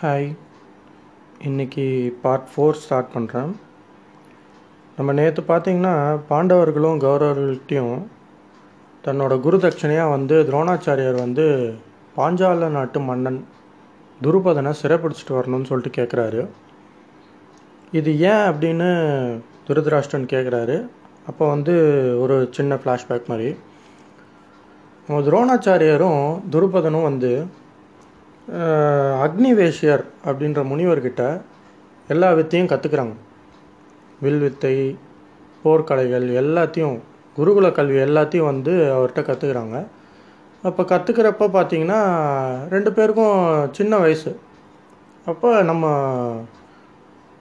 Hi இன்னைக்கு part four start பண்ணுறேன் நம்ம நேற்று பார்த்தீங்கன்னா பாண்டவர்களும் கௌரவர்கள்ட்டையும் தன்னோட குரு தட்சணையாக வந்து துரோணாச்சாரியார் வந்து பாஞ்சால நாட்டு மன்னன் துருபதனை சிறைப்பிடிச்சிட்டு வரணும்னு சொல்லிட்டு கேட்குறாரு இது ஏன் அப்படின்னு துருதராஷ்டன் கேட்குறாரு அப்போ வந்து ஒரு சின்ன ஃப்ளாஷ்பேக் மாதிரி. நம்ம துரோணாச்சாரியாரும் துருபதனும் வந்து அக்னிவேஷியர் அப்படின்ற முனிவர்கிட்ட எல்லா வித்தையும் கற்றுக்குறாங்க வில் வித்தை போர்க்கலைகள் எல்லாத்தையும் குருகுல கல்வி எல்லாத்தையும் வந்து அவர்கிட்ட கற்றுக்குறாங்க அப்போ கற்றுக்கிறப்ப பார்த்தீங்கன்னா ரெண்டு பேருக்கும் சின்ன வயசு. அப்போ நம்ம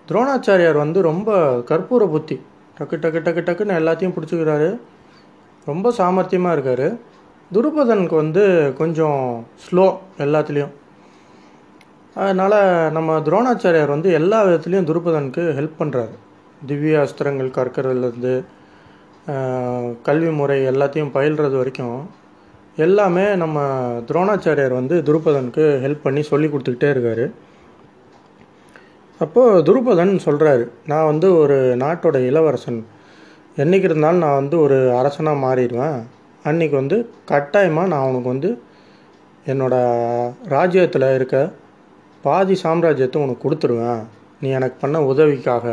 துரோணாச்சாரியார் வந்து ரொம்ப கற்பூர புத்தி. டக்கு டக்கு டக்கு டக்குன்னு எல்லாத்தையும் பிடிச்சிக்கிறாரு. ரொம்ப சாமர்த்தியமாக இருக்கார். துருபதனுக்கு வந்து கொஞ்சம் ஸ்லோ எல்லாத்துலேயும். அதனால் நம்ம துரோணாச்சாரியார் வந்து எல்லா விதத்துலேயும் துருபதனுக்கு ஹெல்ப் பண்ணுறாரு திவ்ய அஸ்திரங்கள் கற்கிறதுலேருந்து கல்வி முறை எல்லாத்தையும் பயில்றது வரைக்கும் எல்லாமே நம்ம துரோணாச்சாரியார் வந்து துருபதனுக்கு ஹெல்ப் பண்ணி சொல்லி கொடுத்துக்கிட்டே இருக்காரு. அப்போது துருபதன் சொல்கிறாரு நான் வந்து ஒரு நாட்டோட இளவரசன். என்றைக்கு இருந்தாலும் நான் வந்து ஒரு அரசனாக மாறிடுவேன். அன்னைக்கு வந்து கட்டாயமாக நான் உனக்கு வந்து என்னோடய ராஜ்யத்தில் இருக்க பாதி சாம்ராஜ்யத்தை உனக்கு கொடுத்துருவேன். நீ எனக்கு பண்ண உதவிக்காக.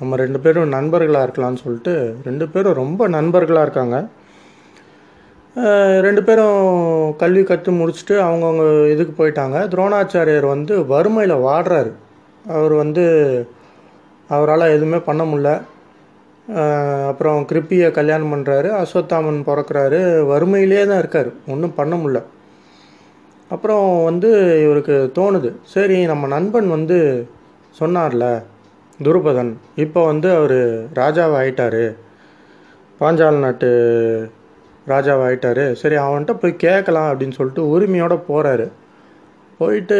நம்ம ரெண்டு பேரும் நண்பர்களாக இருக்கலாம்னு சொல்லிட்டு ரெண்டு பேரும் ரொம்ப நண்பர்களாக இருக்காங்க. ரெண்டு பேரும் கல்வி கற்று முடிச்சுட்டு அவங்கவுங்க இதுக்கு போயிட்டாங்க. துரோணாச்சாரியர் வந்து வறுமையில் வாடுறாரு. அவர் வந்து அவரால் எதுவுமே பண்ண முடியல. அப்புறம் கிருப்பியை கல்யாணம் பண்ணுறாரு அஸ்வத்தாமன் பிறக்கிறாரு. வறுமையிலே தான் இருக்கார். ஒன்றும் பண்ண முடியல. அப்புறம் வந்து இவருக்கு தோணுது. சரி நம்ம நண்பன் வந்து சொன்னார்ல துருபதன். இப்போ வந்து அவர் ராஜாவை ஆயிட்டார். பாஞ்சால் நாட்டு ராஜாவை ஆயிட்டார். சரி அவன்கிட்ட போய் கேட்கலாம் அப்படின்னு சொல்லிட்டு உரிமையோடு போகிறாரு போயிட்டு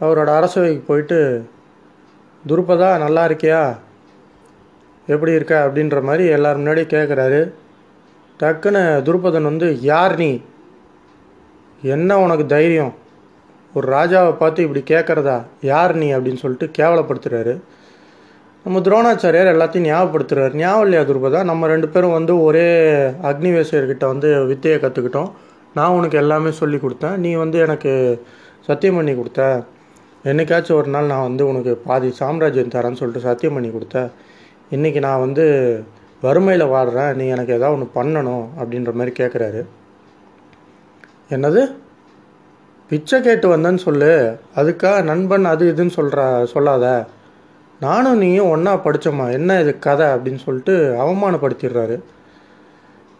அவரோட அரசவைக்கு போயிட்டு துருபதா நல்லா இருக்கியா? எப்படி இருக்க? அப்படின்ற மாதிரி எல்லார் முன்னாடியும் கேட்குறாரு டக்குன்னு துருபதன் வந்து யார் நீ? என்ன உனக்கு தைரியம்? ஒரு ராஜாவை பார்த்து இப்படி கேட்குறதா யார் நீ அப்படின்னு சொல்லிட்டு கேவலப்படுத்துறாரு. நம்ம துரோணாச்சாரியார் எல்லாத்தையும் ஞாபகப்படுத்துறாரு. ஞாபகம் இல்லையா துருபதா? நம்ம ரெண்டு பேரும் வந்து ஒரே அக்னிவேசர்கிட்ட வந்து வித்தையை கற்றுக்கிட்டோம் நான் உனக்கு எல்லாமே சொல்லி கொடுத்தேன். நீ வந்து எனக்கு சத்தியம் பண்ணி கொடுத்த. என்னைக்காச்சும் ஒரு நாள் நான் வந்து உனக்கு பாதி சாம்ராஜ்யம் தரேன்னு சொல்லிட்டு சத்தியம் பண்ணி கொடுத்த. இன்றைக்கி நான் வந்து வறுமையில் வாடுறேன் நீ எனக்கு ஏதாவது ஒன்று பண்ணணும் அப்படின்ற மாதிரி கேட்குறாரு என்னது? பிச்சை கேட்டு வந்தேன்னு சொல்லு. அதுக்காக நண்பன் அது இதுன்னு சொல்கிற சொல்லாத. நானும் நீயும் ஒன்றா படித்தோம்மா என்ன இது கதை அப்படின்னு சொல்லிட்டு அவமானப்படுத்திடுறாரு.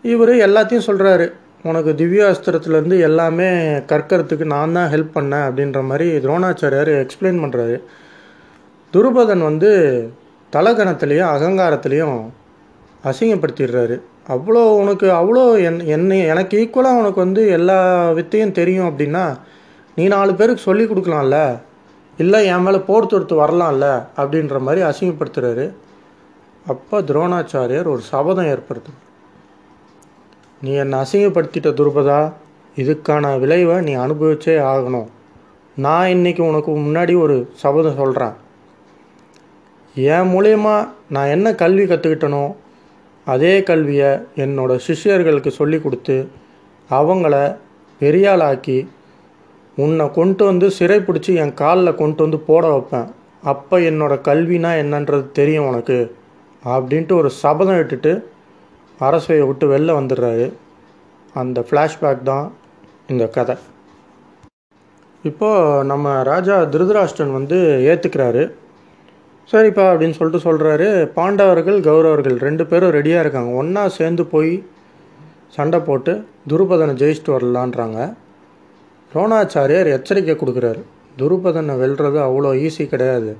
இவர் எல்லாத்தையும் சொல்கிறாரு உனக்கு திவ்யாஸ்திரத்துலேருந்து எல்லாமே கற்கிறதுக்கு நான் தான் ஹெல்ப் பண்ணேன் அப்படின்ற மாதிரி துரோணாச்சாரியார் எக்ஸ்பிளைன் பண்ணுறாரு துருபதன் வந்து தலகணத்துலேயும் அகங்காரத்துலேயும் அசிங்கப்படுத்திடுறாரு. அவ்வளோ உனக்கு அவ்வளோ என் என்னை எனக்கு ஈக்குவலாக உனக்கு வந்து எல்லா வித்தையும் தெரியும் அப்படின்னா நீ நாலு பேருக்கு சொல்லி கொடுக்கலாம்ல? இல்லை என் மேலே போர் தொடுத்து வரலாம்ல? அப்படின்ற மாதிரி அசிங்கப்படுத்துறாரு. அப்போ துரோணாச்சாரியார் ஒரு சபதம் ஏற்படுத்து நீ என்னை அசிங்கப்படுத்திட்ட துருபதா? இதுக்கான விளைவை நீ அனுபவிச்சே ஆகணும். நான் இன்னைக்கு உனக்கு முன்னாடி ஒரு சபதம் சொல்கிறேன் என் மூலயமா நான் என்ன கல்வி கற்றுக்கிட்டனோ அதே கல்வியை என்னோட சிஷ்யர்களுக்கு சொல்லி கொடுத்து அவங்கள பெரியாளாக்கி உன்னை கொண்டு வந்து சிறை பிடிச்சி என் காலில் கொண்டு வந்து போட வைப்பேன். அப்போ என்னோட கல்வினா என்னன்றது தெரியும் உனக்கு அப்படின்ட்டு ஒரு சபதம் இட்டுட்டு அரசவையை விட்டு வெளில வந்துடுறாரு. அந்த ஃப்ளாஷ்பேக் தான் இந்த கதை. இப்போது நம்ம ராஜா திருதராஷ்டன் வந்து ஏற்றுக்கிறாரு சரிப்பா அப்படின்னு சொல்லிட்டு சொல்கிறாரு பாண்டவர்கள் கௌரவர்கள் ரெண்டு பேரும் ரெடியாக இருக்காங்க. ஒன்றா சேர்ந்து போய் சண்டை போட்டு துருபதனை ஜெயிச்சுட்டு வரலான்றாங்க. துரோணாச்சாரியார் எச்சரிக்கை கொடுக்குறாரு. துருபதனை வெல்றது அவ்வளோ ஈஸி கிடையாது.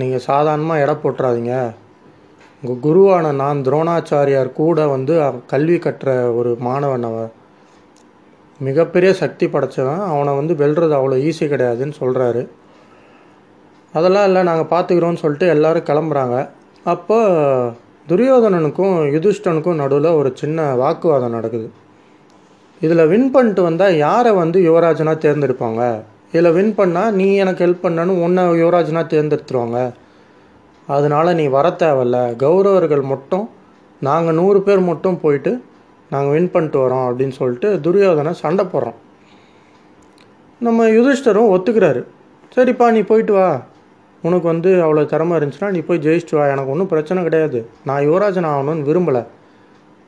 நீங்கள் சாதாரணமாக எடை போட்டுறாதீங்க. உங்கள் குருவான நான் துரோணாச்சாரியார் கூட வந்து கல்வி கற்ற ஒரு மாணவன் அவன். மிகப்பெரிய சக்தி படைச்சவன். அவனை வந்து வெல்றது அவ்வளோ ஈஸி கிடையாதுன்னு சொல்கிறாரு அதெல்லாம் இல்லை நாங்கள் பார்த்துக்குறோன்னு சொல்லிட்டு எல்லாரும் கிளம்புறாங்க. அப்போ துரியோதனனுக்கும் யுதிஷ்டனுக்கும் நடுவில் ஒரு சின்ன வாக்குவாதம் நடக்குது. இதில் வின் பண்ணிட்டு வந்தால் யாரை வந்து யுவராஜனாக தேர்ந்தெடுப்பாங்க? இதில் வின் பண்ணால் நீ எனக்கு ஹெல்ப் பண்ணனு உன்னை யுவராஜனாக தேர்ந்தெடுத்துருவாங்க. அதனால் நீ வர தேவையில்ல. கௌரவர்கள் மட்டும் நாங்கள் நூறு பேர் மட்டும் போயிட்டு நாங்கள் வின் பண்ணிட்டு வரோம் அப்படின்னு சொல்லிட்டு துரியோதனை சண்டை போடுறோம் நம்ம யுதிஷ்டரும் ஒத்துக்கிறாரு. சரிப்பா நீ போயிட்டு வா. உனக்கு வந்து அவ்வளோ திறமை இருந்துச்சுன்னா நீ போய் ஜெயிச்சுட்டு வா. எனக்கு ஒன்றும் பிரச்சனை கிடையாது. நான் யுவராஜன் ஆகணும்னு விரும்பலை.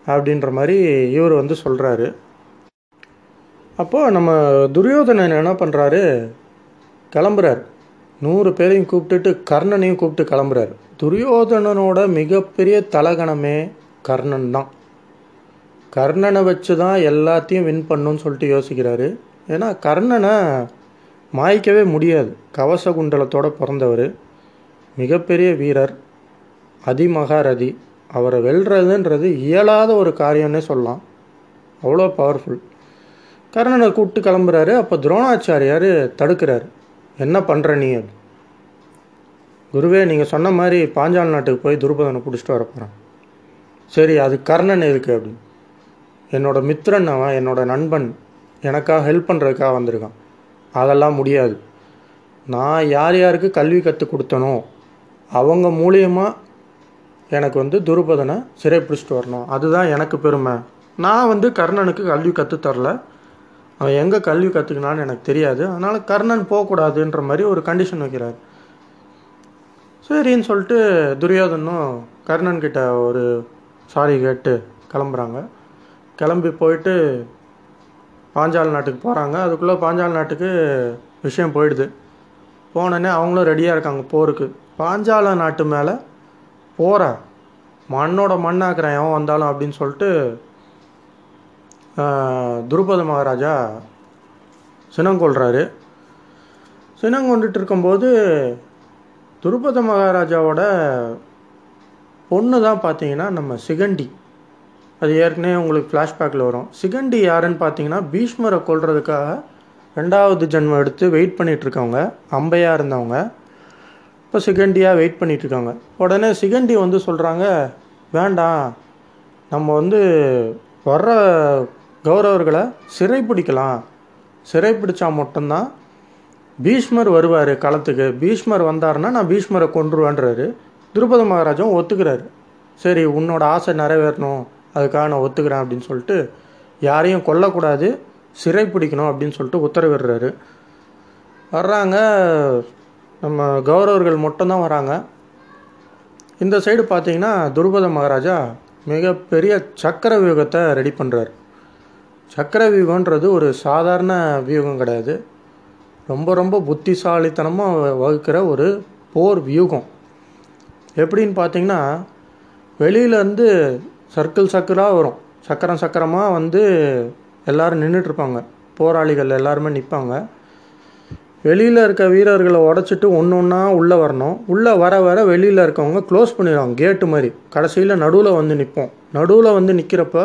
அப்படின்ற மாதிரி இவர் வந்து சொல்கிறாரு அப்போது நம்ம துரியோதனன் என்ன பண்ணுறாரு கிளம்புறார். நூறு பேரையும் கூப்பிட்டுட்டு கர்ணனையும் கூப்பிட்டு கிளம்புறாரு. துரியோதனனோட மிகப்பெரிய தலகணமே கர்ணன் தான். கர்ணனை வச்சு தான் எல்லாத்தையும் வின் பண்ணுன்னு சொல்லிட்டு யோசிக்கிறாரு. ஏன்னா கர்ணனை மாய்க்கவே முடியாது. கவச குண்டலத்தோடு பிறந்தவர். மிகப்பெரிய வீரர் அதிமகாரதி. அவரை வெல்றதுன்றது இயலாத ஒரு காரியம்னே சொல்லலாம். அவ்வளோ பவர்ஃபுல் கர்ணனை கூப்பிட்டு கிளம்புறாரு. அப்போ துரோணாச்சாரியார் தடுக்கிறாரு. என்ன பண்ணுற நீ? அப்படி குருவே நீங்கள் சொன்ன மாதிரி பாஞ்சால் நாட்டுக்கு போய் துருபதனை பிடிச்சிட்டு வர போகிறேன் சரி அது கர்ணன் எதுக்கு? அப்படின்னு. என்னோடய மித்திரன் அவன் என்னோட நண்பன். எனக்காக ஹெல்ப் பண்ணுறதுக்காக வந்திருக்கான். அதெல்லாம் முடியாது. நான் யார் யாருக்கு கல்வி கற்றுக் கொடுத்தனோ அவங்க மூலியமாக எனக்கு வந்து துருபதனை சிறை பிடிச்சிட்டு வரணும். அதுதான் எனக்கு பெருமை. நான் வந்து கர்ணனுக்கு கல்வி கற்றுத் தரல. அவன் எங்கே கல்வி கற்றுக்கினான்னு எனக்கு தெரியாது. அதனால் கர்ணன் போகக்கூடாதுன்ற மாதிரி ஒரு கண்டிஷன் வைக்கிறார். சரின்னு சொல்லிட்டு துரியோதனும் கர்ணன்கிட்ட ஒரு சாரி கேட்டு கிளம்புறாங்க. கிளம்பி போயிட்டு பாஞ்சால் நாட்டுக்கு போகிறாங்க அதுக்குள்ளே பாஞ்சால் நாட்டுக்கு விஷயம் போயிடுது. போனோடனே அவங்களும் ரெடியாக இருக்காங்க போருக்கு. பாஞ்சால நாட்டு மேலே போகிற மண்ணோட மண்ணாக்குறேன் எவன் வந்தாலும் அப்படின்னு சொல்லிட்டு துருபத மகாராஜா சினங்கொள்கிறாரு சினங்கொண்டுட்டு இருக்கும்போது துருபத மகாராஜாவோட பொண்ணு தான் பார்த்தீங்கன்னா நம்ம சிகண்டி. அது ஏற்கனவே உங்களுக்கு ஃப்ளாஷ்பேக்கில் வரும். சிகண்டி யாருன்னு பார்த்தீங்கன்னா பீஷ்மரை கொள்றதுக்காக ரெண்டாவது ஜென்மம் எடுத்து வெயிட் பண்ணிகிட்டு இருக்கவங்க அம்பையாக இருந்தவங்க. இப்போ சிகண்டியாக வெயிட் பண்ணிகிட்ருக்காங்க இருக்காங்க உடனே சிகண்டி வந்து சொல்கிறாங்க வேண்டாம் நம்ம வந்து வர்ற கௌரவர்களை சிறைப்பிடிக்கலாம். சிறைப்பிடிச்சா மட்டும்தான் பீஷ்மர் வருவார் களத்துக்கு. பீஷ்மர் வந்தாருன்னா நான் பீஷ்மரை கொன்றுவேன்றாரு. துருபத மகாராஜாவும் ஒத்துக்கிறாரு. சரி உன்னோட ஆசை நிறைவேறணும். அதுக்காக நான் ஒத்துக்கிறேன் அப்படின்னு சொல்லிட்டு யாரையும் கொல்லக்கூடாது சிறை பிடிக்கணும் அப்படின்னு சொல்லிட்டு உத்தரவிடுறாரு. வர்றாங்க. நம்ம கௌரவர்கள் மட்டும்தான் வராங்க இந்த சைடு பார்த்தீங்கன்னா துருபத மகாராஜா மிகப்பெரிய சக்கர வியூகத்தை ரெடி பண்ணுறாரு சக்கர வியூகன்றது ஒரு சாதாரண வியூகம் கிடையாது. ரொம்ப ரொம்ப புத்திசாலித்தனமாக வகுக்கிற ஒரு போர் வியூகம். எப்படின்னு பார்த்தீங்கன்னா வெளியிலேருந்து சர்க்கிள் சர்க்கிளாக வரும். சக்கரம் சக்கரமாக வந்து எல்லோரும் நின்றுட்டுருப்பாங்க போராளிகள் எல்லாருமே நிற்பாங்க வெளியில் இருக்க வீரர்களை உடச்சிட்டு ஒன்று ஒன்றா உள்ளே வரணும். உள்ளே வர வர வெளியில் இருக்கவங்க க்ளோஸ் பண்ணிடுவாங்க. கேட்டு மாதிரி. கடைசியில் நடுவில் வந்து நிற்போம் நடுவில் வந்து நிற்கிறப்ப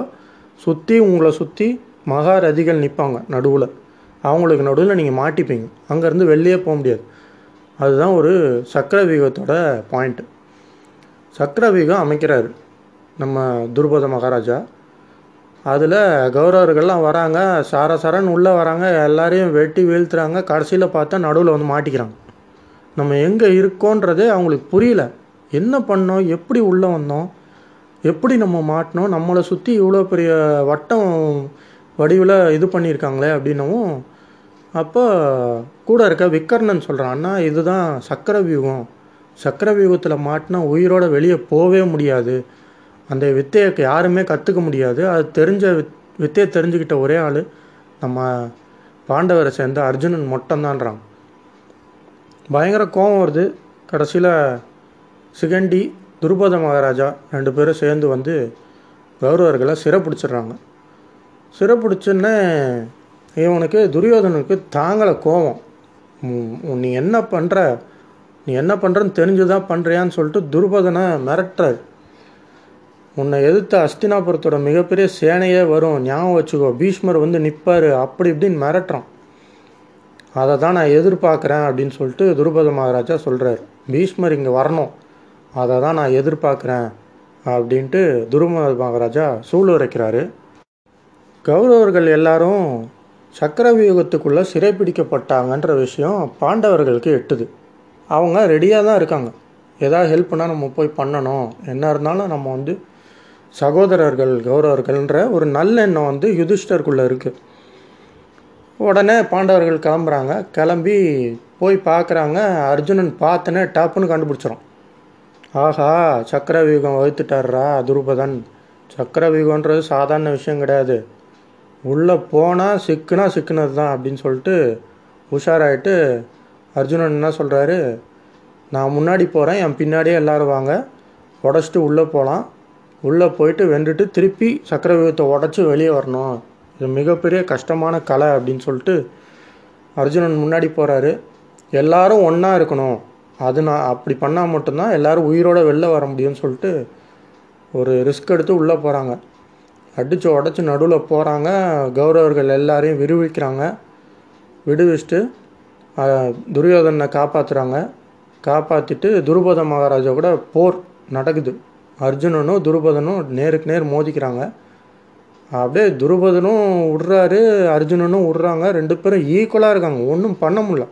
சுற்றி உங்களை சுற்றி மகாரதிகள் நிற்பாங்க நடுவில். அவங்களுக்கு நடுவில் நீங்கள் மாட்டிப்பீங்க. அங்கேருந்து வெளியே போக முடியாது. அதுதான் ஒரு சக்கர வியூகத்தோட பாயிண்ட்டு சக்கர வியூகம் அமைக்கிறாரு. நம்ம துருபத மகாராஜா. அதில் கௌரவர்கள்லாம் வராங்க சார சரன் உள்ளே வராங்க எல்லாரையும் வெட்டி வீழ்த்துறாங்க கடைசியில் பார்த்தா நடுவில் வந்து மாட்டிக்கிறாங்க. நம்ம எங்கே இருக்கோன்றதே அவங்களுக்கு புரியல. என்ன பண்ணோம்? எப்படி உள்ளே வந்தோம்? எப்படி நம்ம மாட்டினோம்? நம்மளை சுற்றி இவ்வளோ பெரிய வட்டம் வடிவில் இது பண்ணியிருக்காங்களே அப்படின்னவும் அப்போ கூட இருக்க விக்கர்ணன் சொல்கிறான் அண்ணா இதுதான் சக்கர வியூகம் சக்கர வியூகத்தில் மாட்டினா உயிரோட வெளியே போகவே முடியாது. அந்த வித்தையை யாருமே கற்றுக்க முடியாது. அது தெரிஞ்ச வித் வித்தையை தெரிஞ்சுக்கிட்ட ஒரே ஆள் நம்ம பாண்டவரை சேர்ந்த அர்ஜுனன் மொட்டந்தான்றான் பயங்கர கோபம் வருது. கடைசியில் சிகண்டி துருபத மகாராஜா ரெண்டு பேரும் சேர்ந்து வந்து கௌரவர்களை சிறப்பிடிச்சிடுறாங்க. சிறப்பிடிச்சுன்னு இவனுக்கு துரியோதனனுக்கு தாங்கலை கோபம் நீ என்ன பண்ணுற நீ என்ன பண்ணுறன்னு தெரிஞ்சு தான் பண்ணுறியான்னு சொல்லிட்டு துருபதனை மிரட்டுறாரு. உன்னை எதிர்த்து அஸ்தினாபுரத்தோட மிகப்பெரிய சேனையே வரும். ஞாபகம் வச்சுக்கோ. பீஷ்மர் வந்து நிற்பார் அப்படி இப்படின்னு மிரட்டுறான். அதை தான் நான் எதிர்பார்க்குறேன் அப்படின்னு சொல்லிட்டு துருபத மகாராஜா சொல்கிறார் பீஷ்மர் இங்கே வரணும். அதை தான் நான் எதிர்பார்க்குறேன் அப்படின்ட்டு துருபத மகாராஜா சூழ் உரைக்கிறாரு. கௌரவர்கள் எல்லாரும் சக்கரவியூகத்துக்குள்ளே சிறைப்பிடிக்கப்பட்டாங்கன்ற விஷயம் பாண்டவர்களுக்கு எட்டுது. அவங்க ரெடியாக தான் இருக்காங்க. ஏதாவது ஹெல்ப்னா நம்ம போய் பண்ணணும். என்ன இருந்தாலும் நம்ம வந்து சகோதரர்கள் கௌரவர்கள்ன்ற ஒரு நல்லெண்ணம் வந்து யுதிஷ்டருக்குள்ளே இருக்குது உடனே பாண்டவர்கள் கிளம்புறாங்க. கிளம்பி போய் பார்க்குறாங்க. அர்ஜுனன் பார்த்தனே டப்புன்னு கண்டுபிடிச்சிரும். ஆஹா சக்கரவியூகம் வகுத்துட்டாரா துருபதன். சக்கரவியூகன்றது சாதாரண விஷயம் கிடையாது. உள்ளே போனால் சிக்குனா சிக்குனது தான் அப்படின்னு சொல்லிட்டு உஷாராயிட்டு அர்ஜுனன் என்ன சொல்கிறாரு நான் முன்னாடி போகிறேன் என் பின்னாடியே எல்லோரும் வாங்க. உடச்சிட்டு உள்ளே போகலாம் உள்ளே போயிட்டு வென்றுட்டு திருப்பி சக்கரவியூகத்தை உடச்சி வெளியே வரணும். இது மிகப்பெரிய கஷ்டமான கலை அப்படின்னு சொல்லிட்டு அர்ஜுனன் முன்னாடி போகிறாரு எல்லாரும் ஒன்றா இருக்கணும். அது நான் அப்படி பண்ணால் மட்டும்தான் எல்லோரும் உயிரோடு வெளில வர முடியும்னு சொல்லிட்டு ஒரு ரிஸ்க் எடுத்து உள்ளே போகிறாங்க அடித்து உடச்சி நடுவில் போகிறாங்க கௌரவர்கள் எல்லாரையும் விடுவிக்கிறாங்க. விடுவிச்சுட்டு துரியோதனை காப்பாற்றுறாங்க காப்பாற்றிட்டு துருபத மகாராஜா கூட போர் நடக்குது. அர்ஜுனனும் துருபதனும் நேருக்கு நேர் மோதிக்கிறாங்க. அப்படியே துருபதனும் விட்றாரு அர்ஜுனனும் விட்றாங்க. ரெண்டு பேரும் ஈக்குவலாக இருக்காங்க. ஒன்றும் பண்ண முடியல.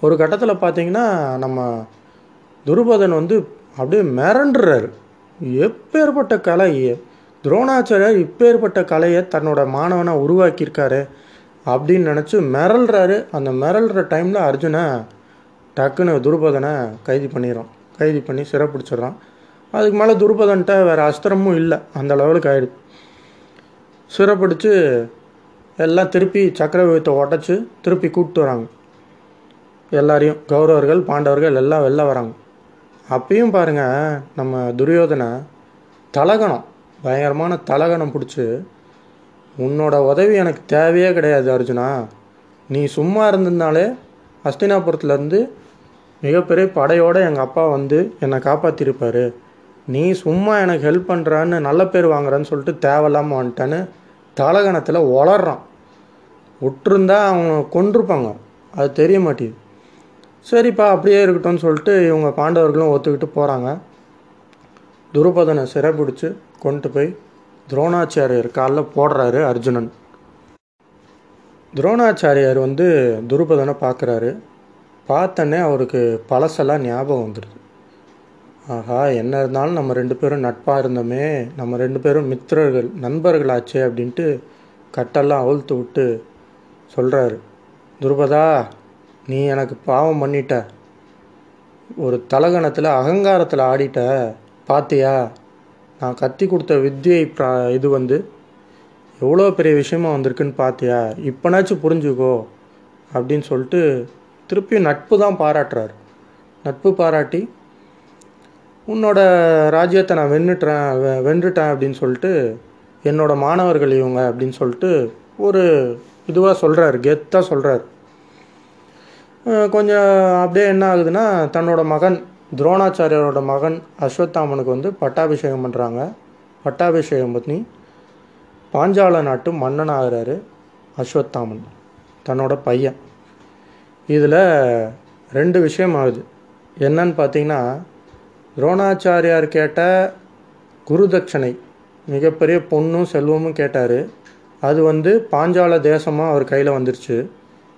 ஒரு கட்டத்தில் பார்த்தீங்கன்னா நம்ம துருபதன் வந்து அப்படியே மிரண்டுறாரு. எப்பேற்பட்ட கலை துரோணாச்சாரியர் இப்பேற்பட்ட கலையை தன்னோட மாணவனை உருவாக்கியிருக்காரு அப்படின்னு நினச்சி மிரள்றாரு. அந்த மிரல்ற டைமில் அர்ஜுனை டக்குன்னு துருபதனை கைது பண்ணிடுறோம் கைது பண்ணி சிறப்பிடிச்சிடுறான். அதுக்கு மேலே துருபதன்ட்ட வேறு அஸ்திரமும் இல்லை. அந்த லெவலுக்கு ஆயிடுது. சிறப்பிடிச்சு எல்லாம் திருப்பி சக்கரவியூகத்தை உடச்சி திருப்பி கூப்பிட்டு வராங்க. எல்லாரையும் கௌரவர்கள் பாண்டவர்கள் எல்லாம் வெளில வராங்க. அப்பயும் பாருங்கள் நம்ம துரியோதனை தலகணம் பயங்கரமான தலகணம் பிடிச்சி உன்னோட உதவி எனக்கு தேவையே கிடையாது அர்ஜுனா. நீ சும்மா இருந்திருந்தாலே அஸ்தினாபுரத்துலேருந்து மிகப்பெரிய படையோடு எங்கள் அப்பா வந்து என்னை காப்பாற்றிருப்பார் நீ சும்மா எனக்கு ஹெல்ப் பண்ணுறான்னு நல்ல பேர் வாங்குறேன்னு சொல்லிட்டு தேவையில்லாமல் வந்துட்டேன்னு தலகணத்தில் வளர்றான் விட்டுருந்தா அவங்க கொண்டிருப்பாங்க அது தெரிய மாட்டேது சரிப்பா அப்படியே இருக்கட்டும்னு சொல்லிட்டு இவங்க பாண்டவர்களும் ஒத்துக்கிட்டு போகிறாங்க துருபதனை சிறைப்பிடிச்சு கொண்டு போய் துரோணாச்சாரியர் காலில் போடுறாரு அர்ஜுனன். துரோணாச்சாரியார் வந்து துருபதனை பார்க்குறாரு பார்த்தோன்னே அவருக்கு பழசெல்லாம் ஞாபகம் வந்துடுது ஆஹா என்ன இருந்தாலும் நம்ம ரெண்டு பேரும் நட்பாக இருந்தோமே நம்ம ரெண்டு பேரும் மித்திரர்கள் நண்பர்களாச்சே அப்படின்ட்டு கட்டெல்லாம் அவிழ்த்து விட்டு சொல்கிறாரு துருபதா நீ எனக்கு பாவம் பண்ணிட்ட. ஒரு தலகணத்தில் அகங்காரத்தில் ஆடிட்ட பாத்தியா? நான் கத்தி கொடுத்த வித்தியை ப்ரா இது வந்து எவ்வளோ பெரிய விஷயமா வந்திருக்குன்னு பார்த்தியா இப்போனாச்சும் புரிஞ்சுக்கோ அப்படின்னு சொல்லிட்டு திருப்பி நட்பு தான் பாராட்டுறாரு. நட்பு பாராட்டி உன்னோட ராஜ்யத்தை நான் வென்றுட்டேன் வெ- வென்றுட்டேன் அப்படின்னு சொல்லிட்டு என்னோட மாணவர்கள் இவங்க அப்படின்னு சொல்லிட்டு ஒரு இதுவாக சொல்கிறாரு கெத்தாக சொல்கிறாரு கொஞ்சம் அப்படியே என்ன ஆகுதுன்னா தன்னோட மகன் துரோணாச்சாரியரோட மகன் அஸ்வத்தாமனுக்கு வந்து பட்டாபிஷேகம் பண்ணுறாங்க பட்டாபிஷேகம் பண்ணி பாஞ்சால நாட்டு மன்னன் ஆகிறாரு அஸ்வத்தாமன் தன்னோட பையன். இதில் ரெண்டு விஷயம் ஆகுது. என்னன்னு பார்த்தீங்கன்னா துரோணாச்சாரியார் கேட்ட குருதட்சணை மிகப்பெரிய பொண்ணும் செல்வமும் கேட்டார். அது வந்து பாஞ்சால தேசமாக அவர் கையில் வந்துருச்சு.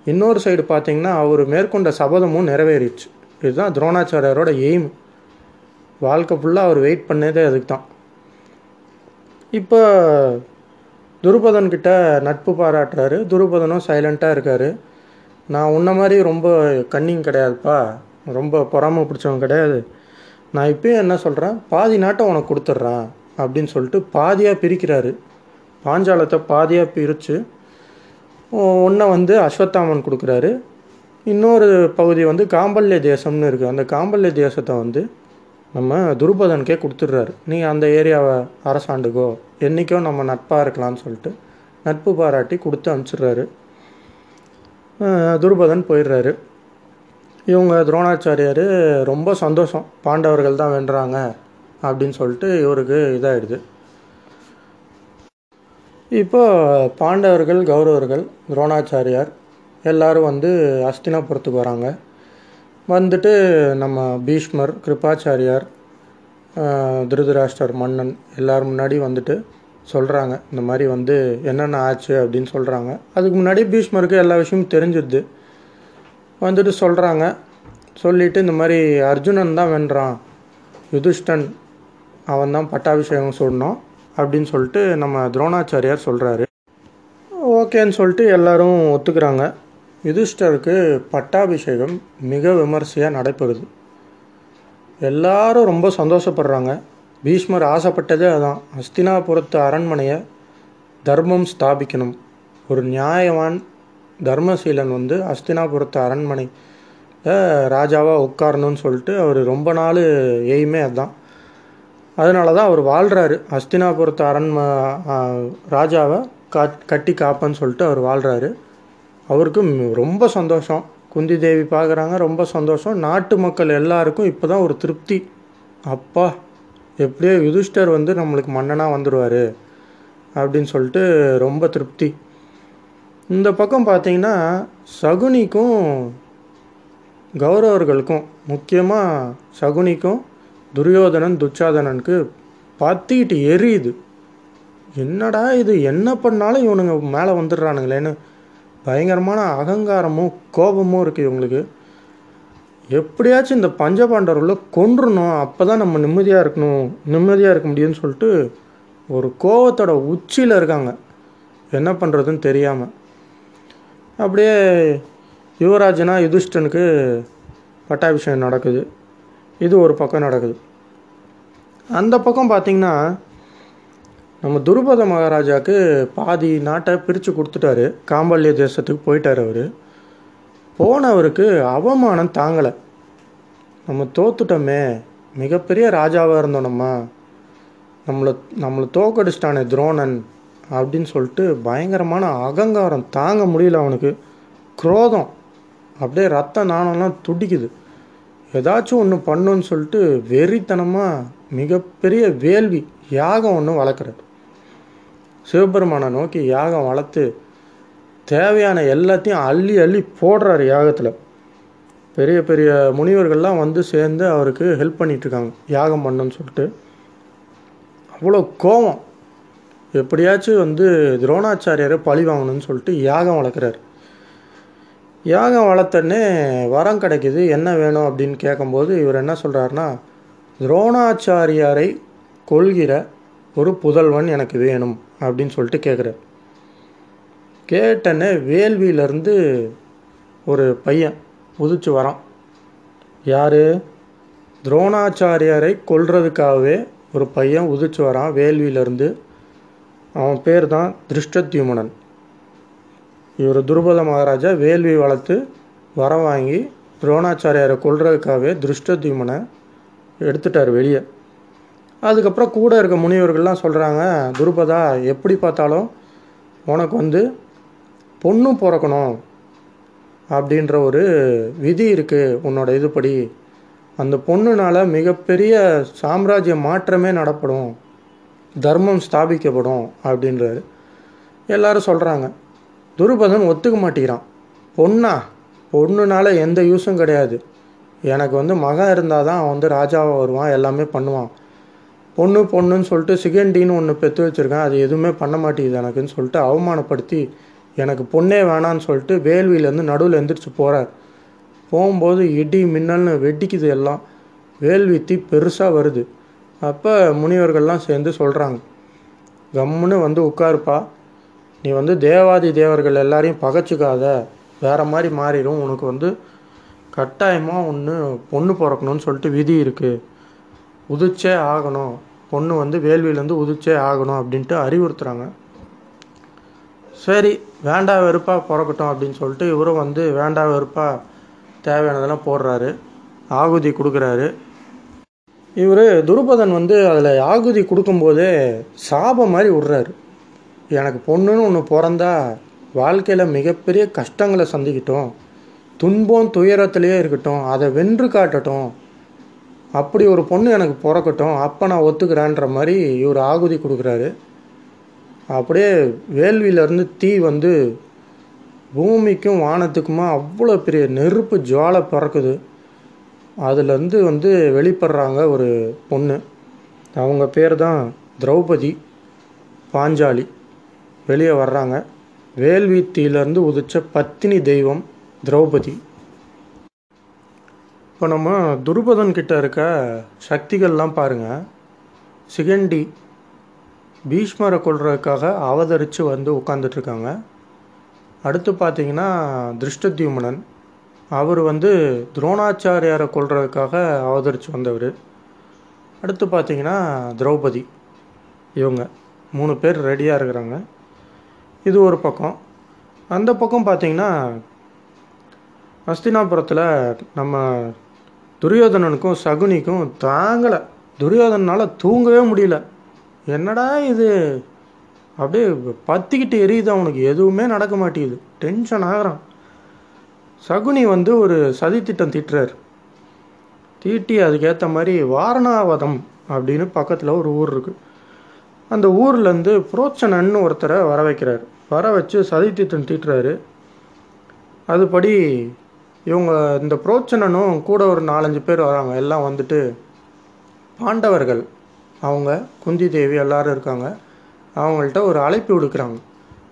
இன்னொரு சைடு பார்த்தீங்கன்னா அவர் மேற்கொண்ட சபதமும் நிறைவேறிடுச்சு இதுதான் துரோணாச்சாரியாரோட எய்ம். வாழ்க்கை ஃபுல்லாக அவர் வெயிட் பண்ணதே அதுக்கு தான் இப்போ துருபதன்கிட்ட நட்பு பாராட்டுறாரு. துருபதனும் சைலண்ட்டாக இருக்கார். நான் உன்ன மாதிரி ரொம்ப கன்னிங் கிடையாதுப்பா. ரொம்ப பொறாமை பிடிச்சவன் கிடையாது. நான் இப்பயும் என்ன சொல்கிறேன் பாதி நாட்டை உனக்கு கொடுத்துட்றேன் அப்படின்னு சொல்லிட்டு பாதியாக பிரிக்கிறாரு. பாஞ்சாலத்தை பாதியாக பிரித்து ஒன்றை வந்து அஸ்வத்தாமன் கொடுக்குறாரு. இன்னொரு பகுதி வந்து காம்பல்ய தேசம்னு இருக்குது அந்த காம்பல்ய தேசத்தை வந்து நம்ம துருபதனுக்கே கொடுத்துட்றாரு. நீ அந்த ஏரியாவை அரசாண்டுக்கோ என்றைக்கோ நம்ம நட்பாக இருக்கலாம்னு சொல்லிட்டு நட்பு பாராட்டி கொடுத்து அனுப்பிச்சிடுறாரு. துருபதன் போயிடுறாரு. இவங்க துரோணாச்சாரியார் ரொம்ப சந்தோஷம். பாண்டவர்கள் தான் வென்றாங்க அப்படின்னு சொல்லிட்டு இவருக்கு இதாகிடுது இப்போ பாண்டவர்கள் கௌரவர்கள் துரோணாச்சாரியார் எல்லாரும் வந்து அஸ்தினாபுரத்துக்கு வராங்க. வந்துட்டு நம்ம பீஷ்மர் கிருபாச்சாரியார் திருதராஷ்டர் மன்னன் எல்லோரும் முன்னாடி வந்துட்டு சொல்கிறாங்க இந்த மாதிரி வந்து என்னென்ன ஆச்சு அப்படின்னு சொல்கிறாங்க அதுக்கு முன்னாடி பீஷ்மருக்கு எல்லா விஷயமும் தெரிஞ்சிடுது வந்துட்டு சொல்கிறாங்க சொல்லிவிட்டு இந்த மாதிரி அர்ஜுனன் தான் வென்றான். யுதிஷ்டன் அவன் தான் பட்டாபிஷேகம் சொல்லணும் அப்படின்னு சொல்லிட்டு நம்ம துரோணாச்சாரியார் சொல்கிறாரு ஓகேன்னு சொல்லிட்டு எல்லோரும் ஒத்துக்கிறாங்க. யுதிஷ்டருக்கு பட்டாபிஷேகம் மிக விமர்சையாக நடைபெறுது. எல்லாரும் ரொம்ப சந்தோஷப்படுறாங்க. பீஷ்மர் ஆசைப்பட்டதே அதான். ஹஸ்தினாபுரத்து அரண்மனையை தர்மம் ஸ்தாபிக்கணும். ஒரு நியாயவான் தர்மசீலன் வந்து அஸ்தினாபுரத்து அரண்மனை ராஜாவாக உட்காரணும்னு சொல்லிட்டு அவர் ரொம்ப நாள் எய்மே அதுதான் அதனால தான் அவர் வாழ்கிறாரு அஸ்தினாபுரத்து அரண்ம ராஜாவை கா கட்டி காப்பேன்னு சொல்லிட்டு அவர் வாழ்கிறாரு அவருக்கு ரொம்ப சந்தோஷம். குந்தி தேவி பார்க்குறாங்க ரொம்ப சந்தோஷம். நாட்டு மக்கள் எல்லாருக்கும் இப்போ தான் ஒரு திருப்தி. அப்பா எப்படியோ யுதிஷ்டர் வந்து நம்மளுக்கு மன்னனாக வந்துடுவார் அப்படின்னு சொல்லிட்டு ரொம்ப திருப்தி. இந்த பக்கம் பார்த்தீங்கன்னா சகுனிக்கும் கௌரவர்களுக்கும் முக்கியமாக சகுனிக்கும் துரியோதனன் துச்சாதனனுக்கு பத்திக்கிட்டு எரியுது. என்னடா இது? என்ன பண்ணாலும் இவனுங்க மேலே வந்துடுறானுங்களேன்னு பயங்கரமான அகங்காரமும் கோபமும் இருக்குது இவங்களுக்கு. எப்படியாச்சும் இந்த பஞ்சபாண்டவர்களை கொன்றுணும். அப்போ தான் நம்ம நிம்மதியாக இருக்கணும் நிம்மதியாக இருக்க முடியும்னு சொல்லிட்டு ஒரு கோவத்தோட உச்சியில் இருக்காங்க. என்ன பண்ணுறதுன்னு தெரியாமல் அப்படியே யுவராஜனா யுதிஷ்டனுக்கு பட்டாபிஷேகம் நடக்குது. இது ஒரு பக்கம் நடக்குது. அந்த பக்கம் பார்த்திங்கன்னா நம்ம துருபத மகாராஜாவுக்கு பாதி நாட்டை பிரித்து கொடுத்துட்டாரு. காம்பல்ய தேசத்துக்கு போயிட்டார் அவர். போனவருக்கு அவமானம் தாங்கலை. நம்ம தோத்துட்டோமே மிகப்பெரிய ராஜாவாக இருந்தோம் நம்ம. நம்மளை நம்மளை தோக்கடிச்சிட்டானே துரோணன். அப்படின்னு சொல்லிட்டு பயங்கரமான அகங்காரம் தாங்க முடியல அவனுக்கு. குரோதம். அப்படியே ரத்த நாணம்லாம் துடிக்குது. ஏதாச்சும் ஒன்று பண்ணுன்னு சொல்லிட்டு வெறித்தனமாக மிகப்பெரிய வேள்வி யாகம் ஒன்று வளர்க்குறாரு. சிவபெருமானை நோக்கி யாகம் வளர்த்து தேவையான எல்லாத்தையும் அள்ளி அள்ளி போடுறாரு யாகத்தில். பெரிய பெரிய முனிவர்கள்லாம் வந்து சேர்ந்து அவருக்கு ஹெல்ப் பண்ணிகிட்ருக்காங்க யாகம் பண்ணுன்னு சொல்லிட்டு. அவ்வளோ கோவம். எப்படியாச்சும் வந்து துரோணாச்சாரியரை பழி வாங்கணும்னு சொல்லிட்டு யாகம் வளர்க்குறாரு. யாகம் வளர்த்தனே வரம் கிடைக்கிது என்ன வேணும் அப்படின்னு கேட்கும்போது இவர் என்ன சொல்கிறாருன்னா துரோணாச்சாரியாரை கொள்கிற ஒரு புதல்வன் எனக்கு வேணும் அப்படின்னு சொல்லிட்டு கேட்குறார். கேட்டனே வேள்வியிலேருந்து ஒரு பையன் உதிச்சு வரான். யார்? துரோணாச்சாரியாரை கொல்றதுக்காகவே ஒரு பையன் உதிச்சு வரான் வேள்வியிலேருந்து. அவன் பேர் தான் திருஷ்டத்யுமனன். இவர் துருபத மகாராஜா வேள்வி வளர்த்து வர வாங்கி துரோணாச்சாரியாரை கொள்றதுக்காகவே திருஷ்டத்யுமனை எடுத்துட்டார் வெளியே. அதுக்கப்புறம் கூட இருக்க முனிவர்கள்லாம் சொல்கிறாங்க துருபதா எப்படி பார்த்தாலும் உனக்கு வந்து பொண்ணும் பிறக்கணும் அப்படின்ற ஒரு விதி இருக்குது உன்னோட இதுபடி. அந்த பொண்ணுனால் மிகப்பெரிய சாம்ராஜ்ய மாற்றமே நடப்படும். தர்மம் ஸ்தாபிக்கப்படும் அப்படின்றாரு. எல்லாரும் சொல்கிறாங்க துருபதன் ஒத்துக்க மாட்டேங்கிறான். பொண்ணா? பொண்ணுனால எந்த யூஸும் கிடையாது. எனக்கு வந்து மகன் இருந்தால் தான் அவன் வந்து ராஜாவாக வருவான் எல்லாமே பண்ணுவான். பொண்ணு பொண்ணுன்னு சொல்லிட்டு சிகண்டின்னு ஒன்று பெற்று வச்சுருக்கேன். அது எதுவுமே பண்ண மாட்டேங்குது எனக்குன்னு சொல்லிட்டு அவமானப்படுத்தி எனக்கு பொண்ணே வேணான்னு சொல்லிட்டு வேள்வியிலேருந்து நடுவில் எந்திரிச்சு போகிறார் போகும்போது இடி மின்னல்னு வெடிக்குது எல்லாம். வேள்வி தீ பெருசாக வருது. அப்போ முனிவர்கள்லாம் சேர்ந்து சொல்கிறாங்க கம்முன்னு வந்து உட்காருப்பா. நீ வந்து தேவாதி தேவர்கள் எல்லாரையும் பகைச்சிக்காத. வேறு மாதிரி மாறிடும் உனக்கு வந்து கட்டாயமாக ஒன்று பொண்ணு பிறக்கணும்னு சொல்லிட்டு விதி இருக்குது உதிச்சே ஆகணும். பொண்ணு வந்து வேள்வியிலேருந்து உதிச்சே ஆகணும் அப்படின்ட்டு அறிவுறுத்துகிறாங்க சரி வேண்டா வெறுப்பாக பிறக்கட்டும் அப்படின்னு சொல்லிட்டு இவரும் வந்து வேண்டா வெறுப்பாக தேவையானதெல்லாம் போடுறாரு. ஆகுதி கொடுக்குறாரு. இவர் துருபதன் வந்து அதில் ஆகுதி கொடுக்கும்போது சாபம் மாதிரி விடுறாரு. எனக்கு பொண்ணுன்னு ஒன்று பிறந்தா வாழ்க்கையில் மிகப்பெரிய கஷ்டங்களை சந்திக்கட்டும் துன்பம் துயரத்திலேயே இருக்கட்டும் அதை வென்று காட்டட்டும் அப்படி ஒரு பொண்ணு எனக்கு பிறக்கட்டும் அப்போ நான் ஒத்துக்கிறேன்ற மாதிரி இவர் ஆகுதி கொடுக்குறாரு. அப்படியே வேள்வியிலேருந்து தீ வந்து பூமிக்கும் வானத்துக்குமா அவ்வளோ பெரிய நெருப்பு ஜுவாலை பிறக்குது. அதுலேருந்து வந்து வெளிப்படுறாங்க ஒரு பொண்ணு. அவங்க பேர் தான் திரௌபதி பாஞ்சாலி. வெளியே வர்றாங்க. வேல்வீத்தியிலேருந்து உதிச்ச பத்தினி தெய்வம் திரௌபதி. இப்போ நம்ம துருபதன் கிட்ட இருக்க சக்திகள்லாம் பாருங்கள் சிகண்டி பீஷ்மரை கொள்றதுக்காக அவதரித்து வந்து உட்காந்துட்ருக்காங்க அடுத்து பார்த்தீங்கன்னா திருஷ்டத்யுமனன். அவர் வந்து துரோணாச்சாரியாரை கொள்றதுக்காக அவதரித்து வந்தவர். அடுத்து பார்த்தீங்கன்னா திரௌபதி. இவங்க மூணு பேர் ரெடியாக இருக்கிறாங்க. இது ஒரு பக்கம். அந்த பக்கம் பார்த்தீங்கன்னா அஸ்தினாபுரத்தில் நம்ம துரியோதனனுக்கும் சகுனிக்கும் தாங்கலை. துரியோதனால் தூங்கவே முடியல. என்னடா இது? அப்படியே பத்திக்கிட்டு எரியுது அவனுக்கு. எதுவுமே நடக்க மாட்டேங்குது. டென்ஷன் ஆகிறான். சகுனி வந்து ஒரு சதித்திட்டம் தீட்டுறார். தீட்டி அதுக்கேற்ற மாதிரி வாரணாவதம் அப்படின்னு பக்கத்தில் ஒரு ஊர் இருக்குது அந்த ஊர்லேருந்து புரோச்சனன்னு ஒருத்தரை வர வைக்கிறார். வர வச்சு சதித்திட்டம் தீட்டுறாரு. அதுபடி இவங்க இந்த புரோச்சனனும் கூட ஒரு நாலஞ்சு பேர் வராங்க. எல்லாம் வந்துட்டு பாண்டவர்கள். அவங்க குந்தி தேவி எல்லாரும் இருக்காங்க. அவங்கள்ட்ட ஒரு அழைப்பு விடுக்கிறாங்க.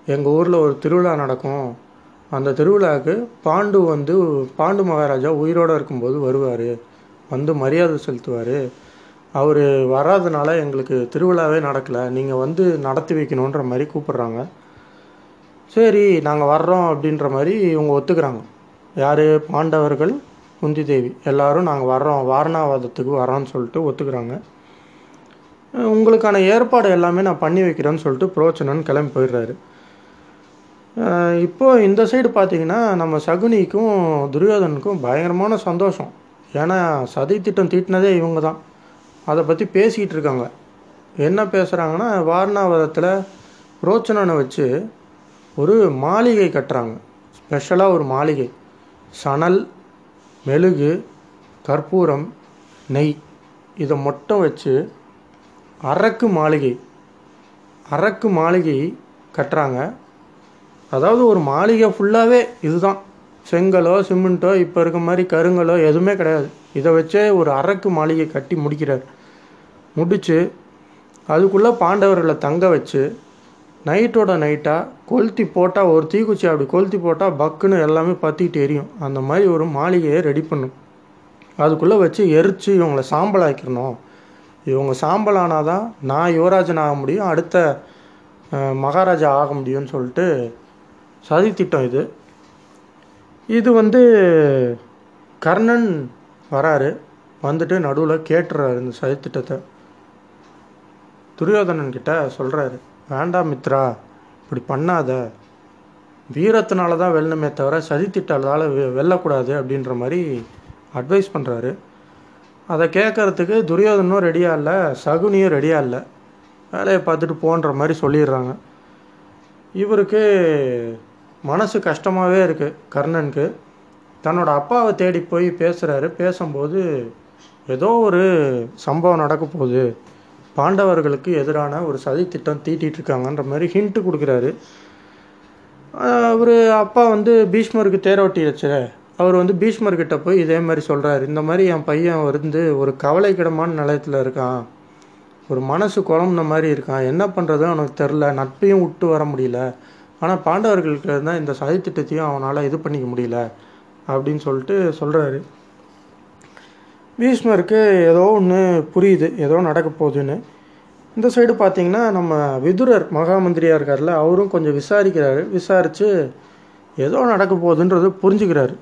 எங்கள் ஊரில் ஒரு திருவிழா நடக்கும். அந்த திருவிழாவுக்கு பாண்டு வந்து பாண்டு மகாராஜா உயிரோடு இருக்கும்போது வருவார். வந்து மரியாதை செலுத்துவார். அவர் வராதனால எங்களுக்கு திருவிழாவே நடக்கலை. நீங்கள் வந்து நடத்தி வைக்கணுன்ற மாதிரி கூப்பிட்றாங்க. சரி நாங்கள் வர்றோம் அப்படின்ற மாதிரி இவங்க ஒத்துக்கிறாங்க. யார்? பாண்டவர்கள் குந்தி தேவி. எல்லாரும் நாங்கள் வர்றோம். வாரணாவாதத்துக்கு வரோன்னு சொல்லிட்டு ஒத்துக்கிறாங்க. உங்களுக்கான ஏற்பாடு எல்லாமே நான் பண்ணி வைக்கிறேன்னு சொல்லிட்டு புரோச்சனன் கிளம்பி போயிடுறாரு. இப்போது இப்போ இந்த சைடு பார்த்தீங்கன்னா நம்ம சகுனிக்கும் துரியோதனுக்கும் பயங்கரமான சந்தோஷம். ஏன்னா சதி திட்டம் தீட்டினதே இவங்க தான் அதை பற்றி பேசிக்கிட்டு இருக்காங்க. என்ன பேசுகிறாங்கன்னா வாரணாவதத்தில் புரோச்சனனை வச்சு ஒரு மாளிகை கட்டுறாங்க. ஸ்பெஷலாக ஒரு மாளிகை. சணல் மெழுகு கற்பூரம் நெய். இதை மட்டும் வச்சு அரக்கு மாளிகை. அரக்கு மாளிகை கட்டுறாங்க. அதாவது ஒரு மாளிகை ஃபுல்லாகவே இதுதான். செங்கலோ சிமெண்ட்டோ இப்போ இருக்க மாதிரி கருங்கலோ எதுவுமே கிடையாது. இதை வச்சே ஒரு அரக்கு மாளிகை கட்டி முடிக்கிறார். முடித்து அதுக்குள்ளே பாண்டவர்களை தங்க வச்சு நைட்டோட நைட்டாக கொளுத்தி போட்டால் ஒரு தீக்குச்சி அப்படி கொளுத்தி போட்டால் பக்குன்னு எல்லாமே பற்றிக்கிட்டு எரியும். அந்த மாதிரி ஒரு மாளிகையை ரெடி பண்ணும். அதுக்குள்ளே வச்சு எரித்து இவங்களை சாம்பல் ஆக்கிடணும் இவங்க சாம்பல் ஆனால் தான் நான் யுவராஜன் ஆக முடியும் அடுத்த மகாராஜா ஆக முடியும்னு சொல்லிட்டு சதித்திட்டம் இது. இது வந்து கர்ணன் வராரு. வந்துட்டு நடுவில் கேட்டுறாரு இந்த சதித்திட்டத்தை. துரியோதனன் கிட்ட சொல்கிறாரு வேண்டாம் மித்ரா இப்படி பண்ணாத. வீரத்தினால தான் வெல்லணுமே தவிர சதித்திட்டாலால் வெ வெல்லக்கூடாது அப்படின்ற மாதிரி அட்வைஸ் பண்ணுறாரு அதை கேட்கறதுக்கு துரியோதனும் ரெடியாக இல்லை சகுனியும் ரெடியாக இல்லை. வேலையை பார்த்துட்டு போன்ற மாதிரி சொல்லிடுறாங்க. இவருக்கு மனசு கஷ்டமாகவே இருக்குது கர்ணனுக்கு. தன்னோட அப்பாவை தேடி போய் பேசுகிறாரு பேசும்போது ஏதோ ஒரு சம்பவம் நடக்க போகுது. பாண்டவர்களுக்கு எதிரான ஒரு சதி திட்டம் இருக்காங்கன்ற மாதிரி ஹிண்ட்டு கொடுக்குறாரு. அவர் அப்பா வந்து பீஷ்மருக்கு தேரோட்டி வச்சு அவர் வந்து பீஷ்மர்கிட்ட போய் இதே மாதிரி சொல்கிறாரு இந்த மாதிரி என் பையன் வந்து ஒரு கவலைக்கிடமான நிலையத்தில் இருக்கான். ஒரு மனசு குழம்புன மாதிரி இருக்கான். என்ன பண்ணுறது அவனுக்கு தெரில நட்பையும் விட்டு வர முடியல. ஆனால் பாண்டவர்களுக்கு தான் இந்த சதித்திட்டத்தையும் அவனால் இது பண்ணிக்க முடியல அப்படின்னு சொல்லிட்டு சொல்கிறாரு பீஷ்மருக்கு ஏதோ ஒன்று புரியுது ஏதோ நடக்க போகுதுன்னு. இந்த சைடு பார்த்தீங்கன்னா நம்ம விதுரர் மகாமந்திரியாக இருக்கார்ல அவரும் கொஞ்சம் விசாரிக்கிறாரு. விசாரித்து ஏதோ நடக்க போகுதுன்றது புரிஞ்சுக்கிறாரு.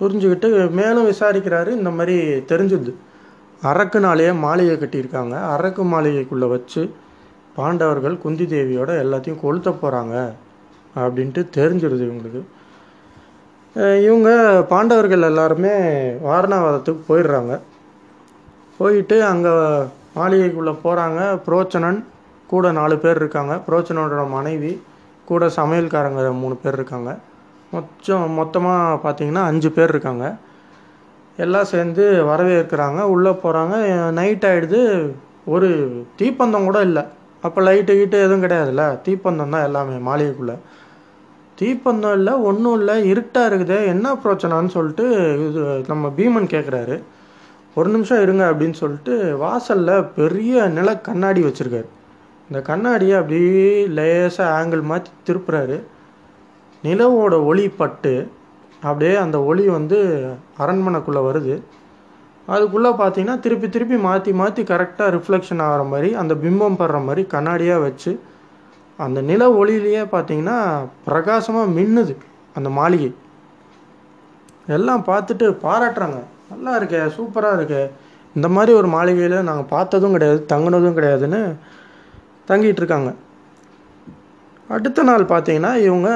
புரிஞ்சுக்கிட்டு மேலும் விசாரிக்கிறாரு இந்த மாதிரி தெரிஞ்சுது. அரக்குனாலேயே மாளிகை கட்டியிருக்காங்க. அரக்கு மாளிகைக்குள்ளே வச்சு பாண்டவர்கள் குந்தி தேவியோட எல்லாத்தையும் கொளுத்த போகிறாங்க அப்படின்ட்டு தெரிஞ்சிருது இவங்களுக்கு. இவங்க பாண்டவர்கள் எல்லாருமே வாரணாவதத்துக்கு போயிடுறாங்க. போயிட்டு அங்கே மாளிகைக்குள்ளே போகிறாங்க புரோச்சனன் கூட நாலு பேர் இருக்காங்க. புரோச்சனோட மனைவி கூட சமையல்காரங்க மூணு பேர் இருக்காங்க. மொத்தம் மொத்தமாக பார்த்தீங்கன்னா அஞ்சு பேர் இருக்காங்க. எல்லாம் சேர்ந்து வரவேற்கிறாங்க. உள்ளே போகிறாங்க நைட் ஆகிடுது ஒரு தீப்பந்தம் கூட இல்லை. அப்போ லைட்டு கீட்டு எதுவும் கிடையாதுல்ல? தீப்பந்தம் தான் எல்லாமே மாளிகைக்குள்ளே. தீப்பந்தம் இல்லை ஒன்றும் இல்லை இருட்டாக இருக்குதே. என்ன பிரச்சனைன்னு சொல்லிட்டு இது நம்ம பீமன் கேட்குறாரு ஒரு நிமிஷம் இருங்க அப்படின்னு சொல்லிட்டு வாசலில் பெரிய நில கண்ணாடி வச்சுருக்காரு. இந்த கண்ணாடியை அப்படியே லேசாக ஆங்கிள் மாற்றி திருப்புறாரு. நிலவோட ஒளி பட்டு அப்படியே அந்த ஒளி வந்து அரண்மனைக்குள்ளே வருது. அதுக்குள்ளே பார்த்தீங்கன்னா திருப்பி திருப்பி மாற்றி மாற்றி கரெக்டாக ரிஃப்ளெக்ஷன் ஆகிற மாதிரி அந்த பிம்பம் படுற மாதிரி கண்ணாடியாக வச்சு அந்த நில ஒளியிலேயே பார்த்தீங்கன்னா பிரகாசமாக மின்னுது அந்த மாளிகை. எல்லாம் பார்த்துட்டு பாராட்டுறாங்க. நல்லா இருக்கே சூப்பராக இருக்கே. இந்த மாதிரி ஒரு மாளிகையில் நாங்கள் பார்த்ததும் கிடையாது தங்குனதும் கிடையாதுன்னு தங்கிட்டு இருக்காங்க. அடுத்த நாள் பார்த்தீங்கன்னா இவங்க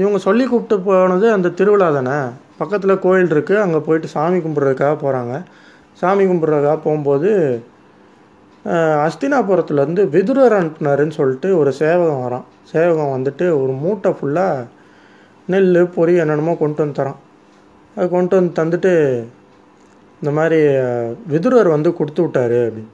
இவங்க சொல்லி கூப்பிட்டு போனது அந்த திருவிழா தானே? பக்கத்தில் கோயில் இருக்குது அங்கே போயிட்டு சாமி கும்பிட்றதுக்காக போகிறாங்க சாமி கும்பிட்றதுக்காக போகும்போது அஸ்தினாபுரத்துலேருந்து விதுரர் அனுப்புனாருன்னு சொல்லிட்டு ஒரு சேவகம் வரான். சேவகம் வந்துட்டு ஒரு மூட்டை ஃபுல்லாக நெல் பொறி என்னென்னமோ கொண்டு வந்து தரான். அது கொண்டு வந்து தந்துட்டு இந்த மாதிரி விதுரர் வந்து கொடுத்து விட்டாரு அப்படின்னு.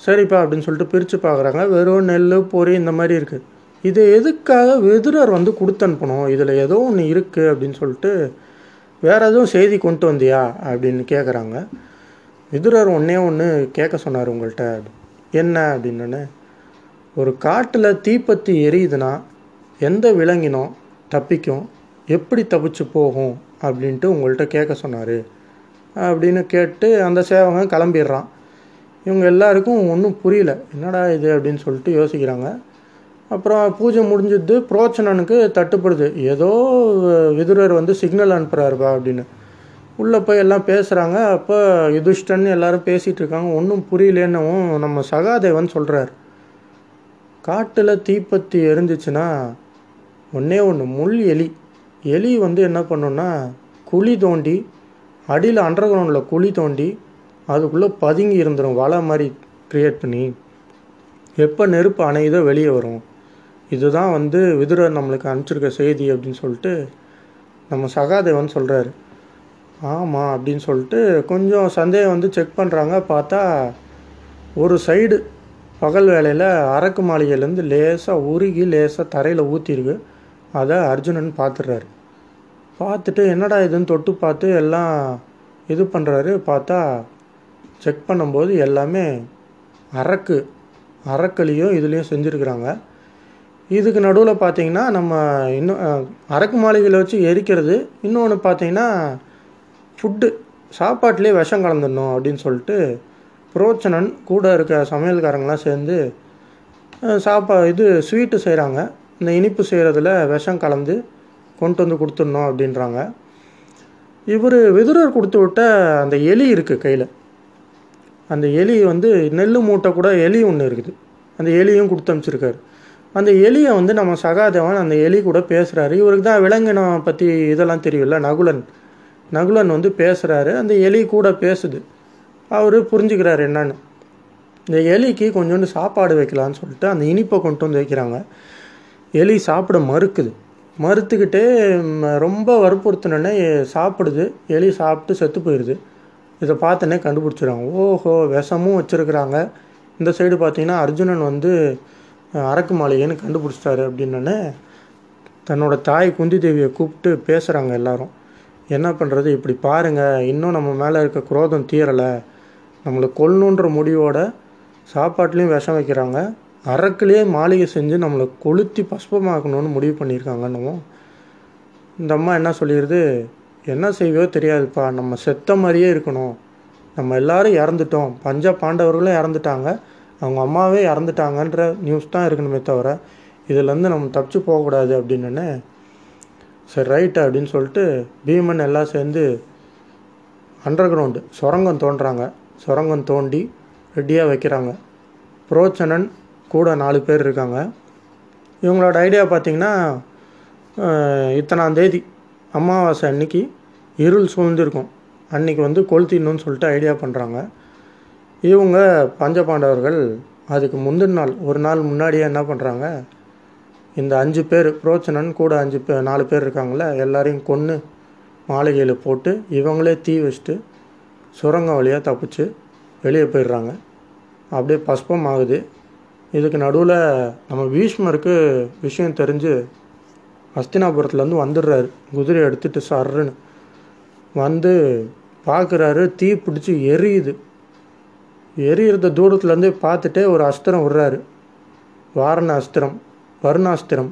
சரிப்பா அப்படின்னு சொல்லிட்டு பிரித்து பார்க்குறாங்க வெறும் நெல் பொறி இந்த மாதிரி இருக்குது இது எதுக்காக விதுரர் வந்து கொடுத்து அனுப்பணும்? இதில் ஏதோ ஒன்று இருக்குது அப்படின்னு சொல்லிட்டு வேறு எதுவும் செய்தி கொண்டு வந்தியா? அப்படின்னு கேட்குறாங்க விதுரர் ஒன்றே ஒன்று கேட்க சொன்னார் உங்கள்கிட்ட என்ன அப்படின்னு? ஒரு காட்டில் தீப்பத்தி எரியுதுன்னா எந்த விலங்கினம் தப்பிக்கும். எப்படி தப்பிச்சு போகும்? அப்படின்ட்டு உங்கள்கிட்ட கேட்க சொன்னார். அப்படின்னு கேட்டு அந்த சேவகன் கிளம்பிடுறான். இவங்க எல்லாருக்கும் ஒன்றும் புரியல. என்னடா இது அப்படின்னு சொல்லிட்டு யோசிக்கிறாங்க. அப்புறம் பூஜை முடிஞ்சது புரோச்சனனுக்கு தட்டுப்படுது. ஏதோ விதுரர் வந்து சிக்னல் அனுப்புகிறாருப்பா அப்படின்னு. உள்ளே போய் எல்லாம் பேசுகிறாங்க அப்போ யுதிஷ்டன் எல்லாரும் பேசிகிட்டு இருக்காங்க. ஒன்றும் புரியலன்னவும் நம்ம சகாதேவன் சொல்கிறார் காட்டில் தீப்பத்தி எரிஞ்சிச்சுன்னா ஒன்றே ஒன்று முள் எலி. எலி வந்து என்ன பண்ணுன்னா குழி தோண்டி அடியில் அண்டர் கிரவுண்டில் குழி தோண்டி அதுக்குள்ளே பதுங்கி இருந்துடும் வலை மாதிரி க்ரியேட் பண்ணி. எப்போ நெருப்பு அணையுதோ வெளியே வரும். இதுதான் வந்து விதுரர் நம்மளுக்கு அனுப்பிச்சிருக்க செய்தி அப்படின்னு சொல்லிட்டு நம்ம சகாதேவன் சொல்கிறாரு ஆமாம் அப்படின்னு சொல்லிட்டு கொஞ்சம் சந்தேகம் வந்து செக் பண்ணுறாங்க பார்த்தா ஒரு சைடு பகல் வேளையில் அரக்கு மாளிகையிலேருந்து லேசாக உருகி லேசாக தரையில் ஊற்றிருக்கு அதை அர்ஜுனன் பார்த்துடுறாரு. பார்த்துட்டு என்னடா இதுன்னு தொட்டு பார்த்து எல்லாம் இது பண்ணுறாரு பார்த்தா செக் பண்ணும்போது எல்லாமே அரக்கு அரக்கலையும் இதுலேயும் செஞ்சுருக்குறாங்க. இதுக்கு நடுவில் பார்த்தீங்கன்னா நம்ம இன்னும் அரக்கு மாளிகையில் வச்சு எரிக்கிறது. இன்னொன்று பார்த்தீங்கன்னா ஃபுட்டு சாப்பாட்டிலே விஷம் கலந்துடணும் அப்படின்னு சொல்லிட்டு புரோச்சனன் கூட இருக்க சமையல்காரங்களாம் சேர்ந்து சாப்பா இது ஸ்வீட்டு செய்கிறாங்க இந்த இனிப்பு செய்கிறதுல விஷம் கலந்து கொண்டு வந்து கொடுத்துடணும் அப்படின்றாங்க. இவர் விதுரர் கொடுத்து விட்ட அந்த எலி இருக்குது கையில். அந்த எலி வந்து நெல் மூட்டை கூட எலி ஒன்று இருக்குது. அந்த எலியும் கொடுத்து அனுப்பிச்சிருக்காரு. அந்த எலியை வந்து நம்ம சகாதேவன் அந்த எலி கூட பேசுகிறாரு இவருக்கு தான் விலங்கினம் பற்றி இதெல்லாம் தெரியும்ல நகுலன். நகுலன் வந்து பேசுகிறாரு அந்த எலி கூட பேசுது. அவர் புரிஞ்சுக்கிறாரு என்னன்னு. இந்த எலிக்கு கொஞ்சோண்டு சாப்பாடு வைக்கலான்னு சொல்லிட்டு அந்த இனிப்பை கொண்டு வந்து வைக்கிறாங்க. எலி சாப்பிட மறுக்குது. மறுத்துக்கிட்டே ரொம்ப வற்புறுத்தினோடனே சாப்பிடுது. எலி சாப்பிட்டு செத்து போயிடுது இதை பார்த்தோன்னே கண்டுபிடிச்சிடுறாங்க. ஓஹோ விஷமும் வச்சுருக்குறாங்க. இந்த சைடு பார்த்தீங்கன்னா அர்ஜுனன் வந்து அரக்கு மாளிகைன்னு கண்டுபிடிச்சிட்டாரு அப்படின்னோடனே தன்னோட தாய் குந்தி தேவியை கூப்பிட்டு பேசுகிறாங்க எல்லாரும். என்ன பண்ணுறது இப்படி பாருங்கள் இன்னும் நம்ம மேலே இருக்க குரோதம் தீரலை. நம்மளை கொல்லணுன்ற முடிவோட சாப்பாட்லேயும் விஷம் வைக்கிறாங்க. அரக்குலேயே மாளிகை செஞ்சு நம்மளை கொளுத்தி பஸ்பமாக்கணும்னு முடிவு பண்ணியிருக்காங்கன்னு இந்த அம்மா என்ன சொல்லிடுது என்ன செய்வையோ தெரியாதுப்பா. நம்ம செத்த மாதிரியே இருக்கணும். நம்ம எல்லாரும் இறந்துட்டோம். பஞ்ச பாண்டவர்களும் இறந்துட்டாங்க. அவங்க அம்மாவே இறந்துட்டாங்கன்ற நியூஸ் தான் இருக்கணுமே தவிர இதுலேருந்து நம்ம தப்பிச்சு போகக்கூடாது அப்படின்னு சரி ரைட்டு அப்படின்னு சொல்லிட்டு பீமன் எல்லாம் சேர்ந்து அண்டர் கிரவுண்டு சுரங்கம் தோன்றாங்க சுரங்கம் தோண்டி ரெடியாக வைக்கிறாங்க. புரோச்சனன் கூட நாலு பேர் இருக்காங்க. இவங்களோட ஐடியா பார்த்தீங்கன்னா இத்தனாந்தேதி இத்தனாம் தேதி அமாவாசை அன்னைக்கு இருள் சூழ்ந்திருக்கும். அன்னைக்கு வந்து கொளுத்திடணும்னு சொல்லிட்டு ஐடியா பண்ணுறாங்க இவங்க பஞ்சபாண்டவர்கள் அதுக்கு முந்தின நாள் ஒரு நாள் முன்னாடியே என்ன பண்ணுறாங்க இந்த அஞ்சு பேர் புரோச்சனன் கூட அஞ்சு பேர் நாலு பேர் இருக்காங்கள எல்லாரையும் கொன்று மாளிகையில் போட்டு இவங்களே தீ வச்சுட்டு சுரங்கம் வழியாக தப்பிச்சு வெளியே போயிடுறாங்க. அப்படியே பஸ்பம் ஆகுது. இதுக்கு நடுவில் நம்ம பீஷ்மருக்கு விஷயம் தெரிஞ்சு ஹஸ்தினாபுரத்துலேருந்து வந்துடுறாரு. குதிரை எடுத்துகிட்டு சர்ருன்னு. வந்து பார்க்குறாரு தீ பிடிச்சி எரியுது. எரியிறத தூரத்துலேருந்து பார்த்துட்டே ஒரு அஸ்திரம் விடுறாரு. வாரண அஸ்திரம் வருணாஸ்திரம்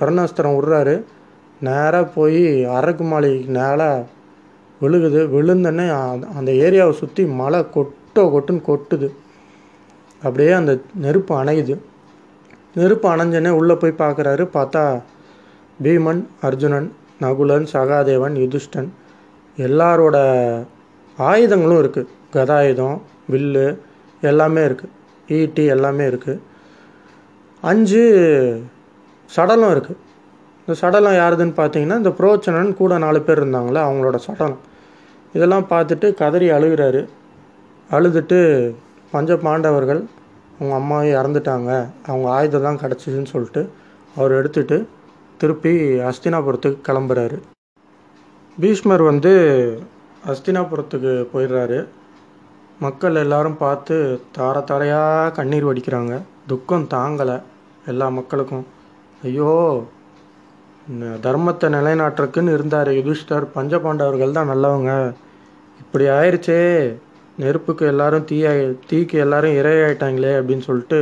வருணாஸ்திரம் விட்றாரு. நேராக போய் அரக்கு மாளிகைக்கு நேராக விழுகுது. விழுந்தோடனே அந்த- அந்த ஏரியாவை சுற்றி மழை கொட்டோ கொட்டுன்னு கொட்டுது. அப்படியே அந்த நெருப்பு அணையுது. நெருப்பு அணைஞ்சோடனே உள்ளே போய் பார்க்குறாரு. பார்த்தா பீமன் அர்ஜுனன் நகுலன் சகாதேவன் யுதிஷ்டன் எல்லாரோட ஆயுதங்களும் இருக்குது கதாயுதம் வில்லு எல்லாமே இருக்குது ஈட்டி எல்லாமே இருக்குது அஞ்சு சடலம் இருக்குது இந்த சடலம் யாருதுன்னு பார்த்தீங்கன்னா இந்த புரோச்சனன் கூட நாலு பேர் இருந்தாங்களே அவங்களோட சடலம். இதெல்லாம் பார்த்துட்டு கதறி அழுகிறாரு. அழுதுட்டு பஞ்ச பாண்டவர்கள் அவங்க அம்மா இறந்துட்டாங்க அவங்க ஆயுதம் தான் கிடச்சிதுன்னு சொல்லிட்டு அவர் எடுத்துட்டு திருப்பி அஸ்தினாபுரத்துக்கு கிளம்புறாரு. பீஷ்மர் வந்து அஸ்தினாபுரத்துக்கு போயிடுறாரு. மக்கள் எல்லாரும் பார்த்து தார தாரையாக கண்ணீர் வடிக்கிறாங்க. துக்கம் தாங்கலை எல்லா மக்களுக்கும். ஐயோ தர்மத்தை நிலைநாட்டுறக்குன்னு இருந்தார் யுதிஷ்டர். பஞ்சபாண்டவர்கள் தான் நல்லவங்க. இப்படி ஆயிடுச்சே நெருப்புக்கு எல்லாரும் தீ தீக்கு எல்லாரும் இரையாயிட்டாங்களே அப்படின்னு சொல்லிட்டு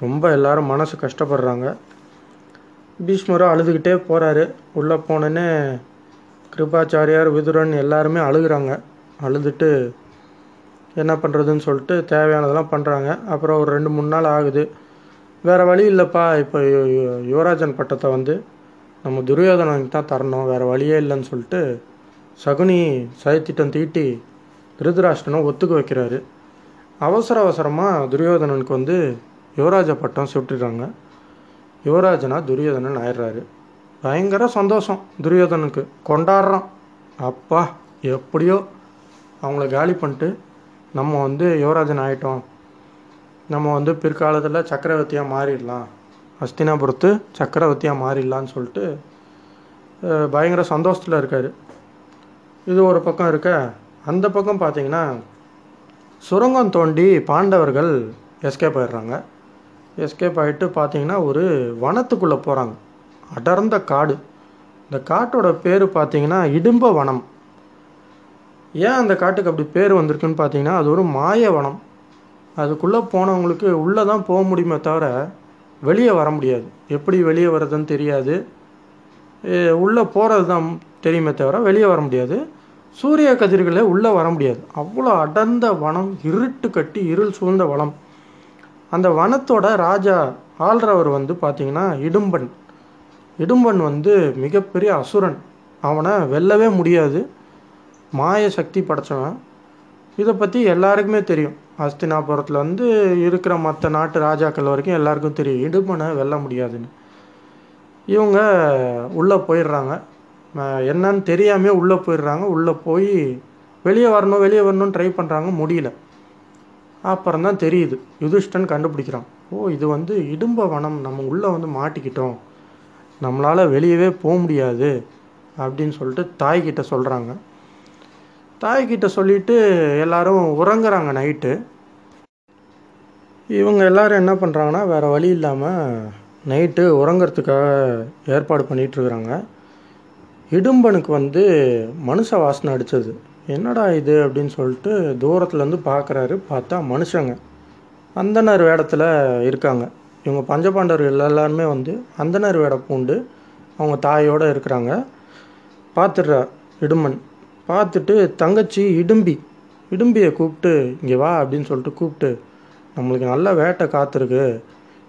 ரொம்ப எல்லாரும் மனசு கஷ்டப்படுறாங்க. பீஷ்மரும் அழுதுகிட்டே போகிறாரு உள்ளே போனோன்னே கிருபாச்சாரியார் விதுரன் எல்லாருமே அழுகிறாங்க. அழுதுட்டு என்ன பண்ணுறதுன்னு சொல்லிட்டு தேவையானதெல்லாம் பண்ணுறாங்க அப்புறம் ஒரு ரெண்டு மூணு நாள் ஆகுது. வேறு வழி இல்லைப்பா. இப்போ யுவராஜன் பட்டத்தை வந்து நம்ம துரியோதனனுக்கு தான் தரணும். வேறு வழியே இல்லைன்னு சொல்லிட்டு சகுனி சதித்திட்டம் தீட்டி திருதராஷ்டனை ஒத்துக்க வைக்கிறாரு. அவசர அவசரமாக துரியோதனனுக்கு வந்து யுவராஜ பட்டம் சுட்டுறாங்க. யுவராஜனா துரியோதனன் ஆயிடுறாரு. பயங்கர சந்தோஷம் துரியோதனுக்கு கொண்டாடுறான். அப்பா எப்படியோ அவங்கள காலி பண்ணிட்டு நம்ம வந்து யுவராஜன் ஆகிட்டோம் நம்ம வந்து பிற்காலத்தில் சக்கரவர்த்தியாக மாறிடலாம். அஸ்தினாபுரத்து சக்கரவர்த்தியாக மாறிடலான்னு சொல்லிட்டு பயங்கர சந்தோஷத்தில் இருக்கார். இது ஒரு பக்கம் இருக்க அந்த பக்கம் பார்த்தீங்கன்னா சுரங்கம் தோண்டி பாண்டவர்கள் எஸ்கேப் ஆயிடுறாங்க. எஸ்கேப் ஆகிட்டு பார்த்தீங்கன்னா ஒரு வனத்துக்குள்ளே போகிறாங்க அடர்ந்த காடு. இந்த காட்டோட பேர் பார்த்தீங்கன்னா இடும்ப வனம். ஏன் அந்த காட்டுக்கு அப்படி பேர் வந்திருக்குன்னு பார்த்தீங்கன்னா அது ஒரு மாய வனம். அதுக்குள்ளே போனவங்களுக்கு உள்ளே தான் போக முடியுமே தவிர வெளியே வர முடியாது. எப்படி வெளியே வர்றதுன்னு தெரியாது. உள்ளே போகிறது தான் தெரியுமே தவிர வெளியே வர முடியாது. சூரிய கதிர்களே உள்ளே வர முடியாது. அவ்வளோ அடர்ந்த வனம் இருட்டு கட்டி இருள் சூழ்ந்த வனம். அந்த வனத்தோட ராஜா ஆள்றவர் வந்து பார்த்தீங்கன்னா இடும்பன். இடும்பன் வந்து மிகப்பெரிய அசுரன். அவனை வெல்லவே முடியாது. மாய சக்தி படைச்சவன். இதை பற்றி எல்லாருக்குமே தெரியும். அஸ்தினாபுரத்தில் வந்து இருக்கிற மற்ற நாட்டு ராஜாக்கள் வரைக்கும் எல்லாருக்கும் தெரியும். இடும்பனை வெல்ல முடியாதுன்னு. இவங்க உள்ளே போயிடுறாங்க. என்னன்னு தெரியாமே உள்ளே போயிடுறாங்க. உள்ளே போய் வெளியே வரணும் வெளியே வரணும்னு ட்ரை பண்ணுறாங்க முடியல. அப்புறம் தான் தெரியுது. யுதிஷ்டன் கண்டுபிடிக்கிறான். ஓ இது வந்து இடும்ப வனம். நம்ம உள்ளே வந்து மாட்டிக்கிட்டோம். நம்மளால் வெளியவே போக முடியாது. அப்படின்னு சொல்லிட்டு தாய்கிட்ட சொல்கிறாங்க தாய்கிட்ட சொல்லிட்டு எல்லாரும் உறங்குறாங்க நைட்டு இவங்க எல்லாரும் என்ன பண்ணுறாங்கன்னா வேறு வழி இல்லாமல் நைட்டு உறங்கிறதுக்காக ஏற்பாடு பண்ணிகிட்ருக்குறாங்க இடும்பனுக்கு வந்து மனுஷ வாசனை அடிச்சது. என்னடா இது அப்படின்னு சொல்லிட்டு தூரத்துலேருந்து பார்க்குறாரு பார்த்தா மனுஷங்க. அந்தனர் வேடத்தில் இருக்காங்க. இவங்க பஞ்சபாண்டவர்கள் எல்லாருமே வந்து அந்தனர் வேடம் பூண்டு அவங்க தாயோடு இருக்கிறாங்க. பார்த்துடுறா இடுமன் பார்த்துட்டு தங்கச்சி இடும்பி இடும்பியை கூப்பிட்டு இங்கே வா அப்படின்னு சொல்லிட்டு கூப்பிட்டு நம்மளுக்கு நல்ல வேட்டை காத்திருக்கு.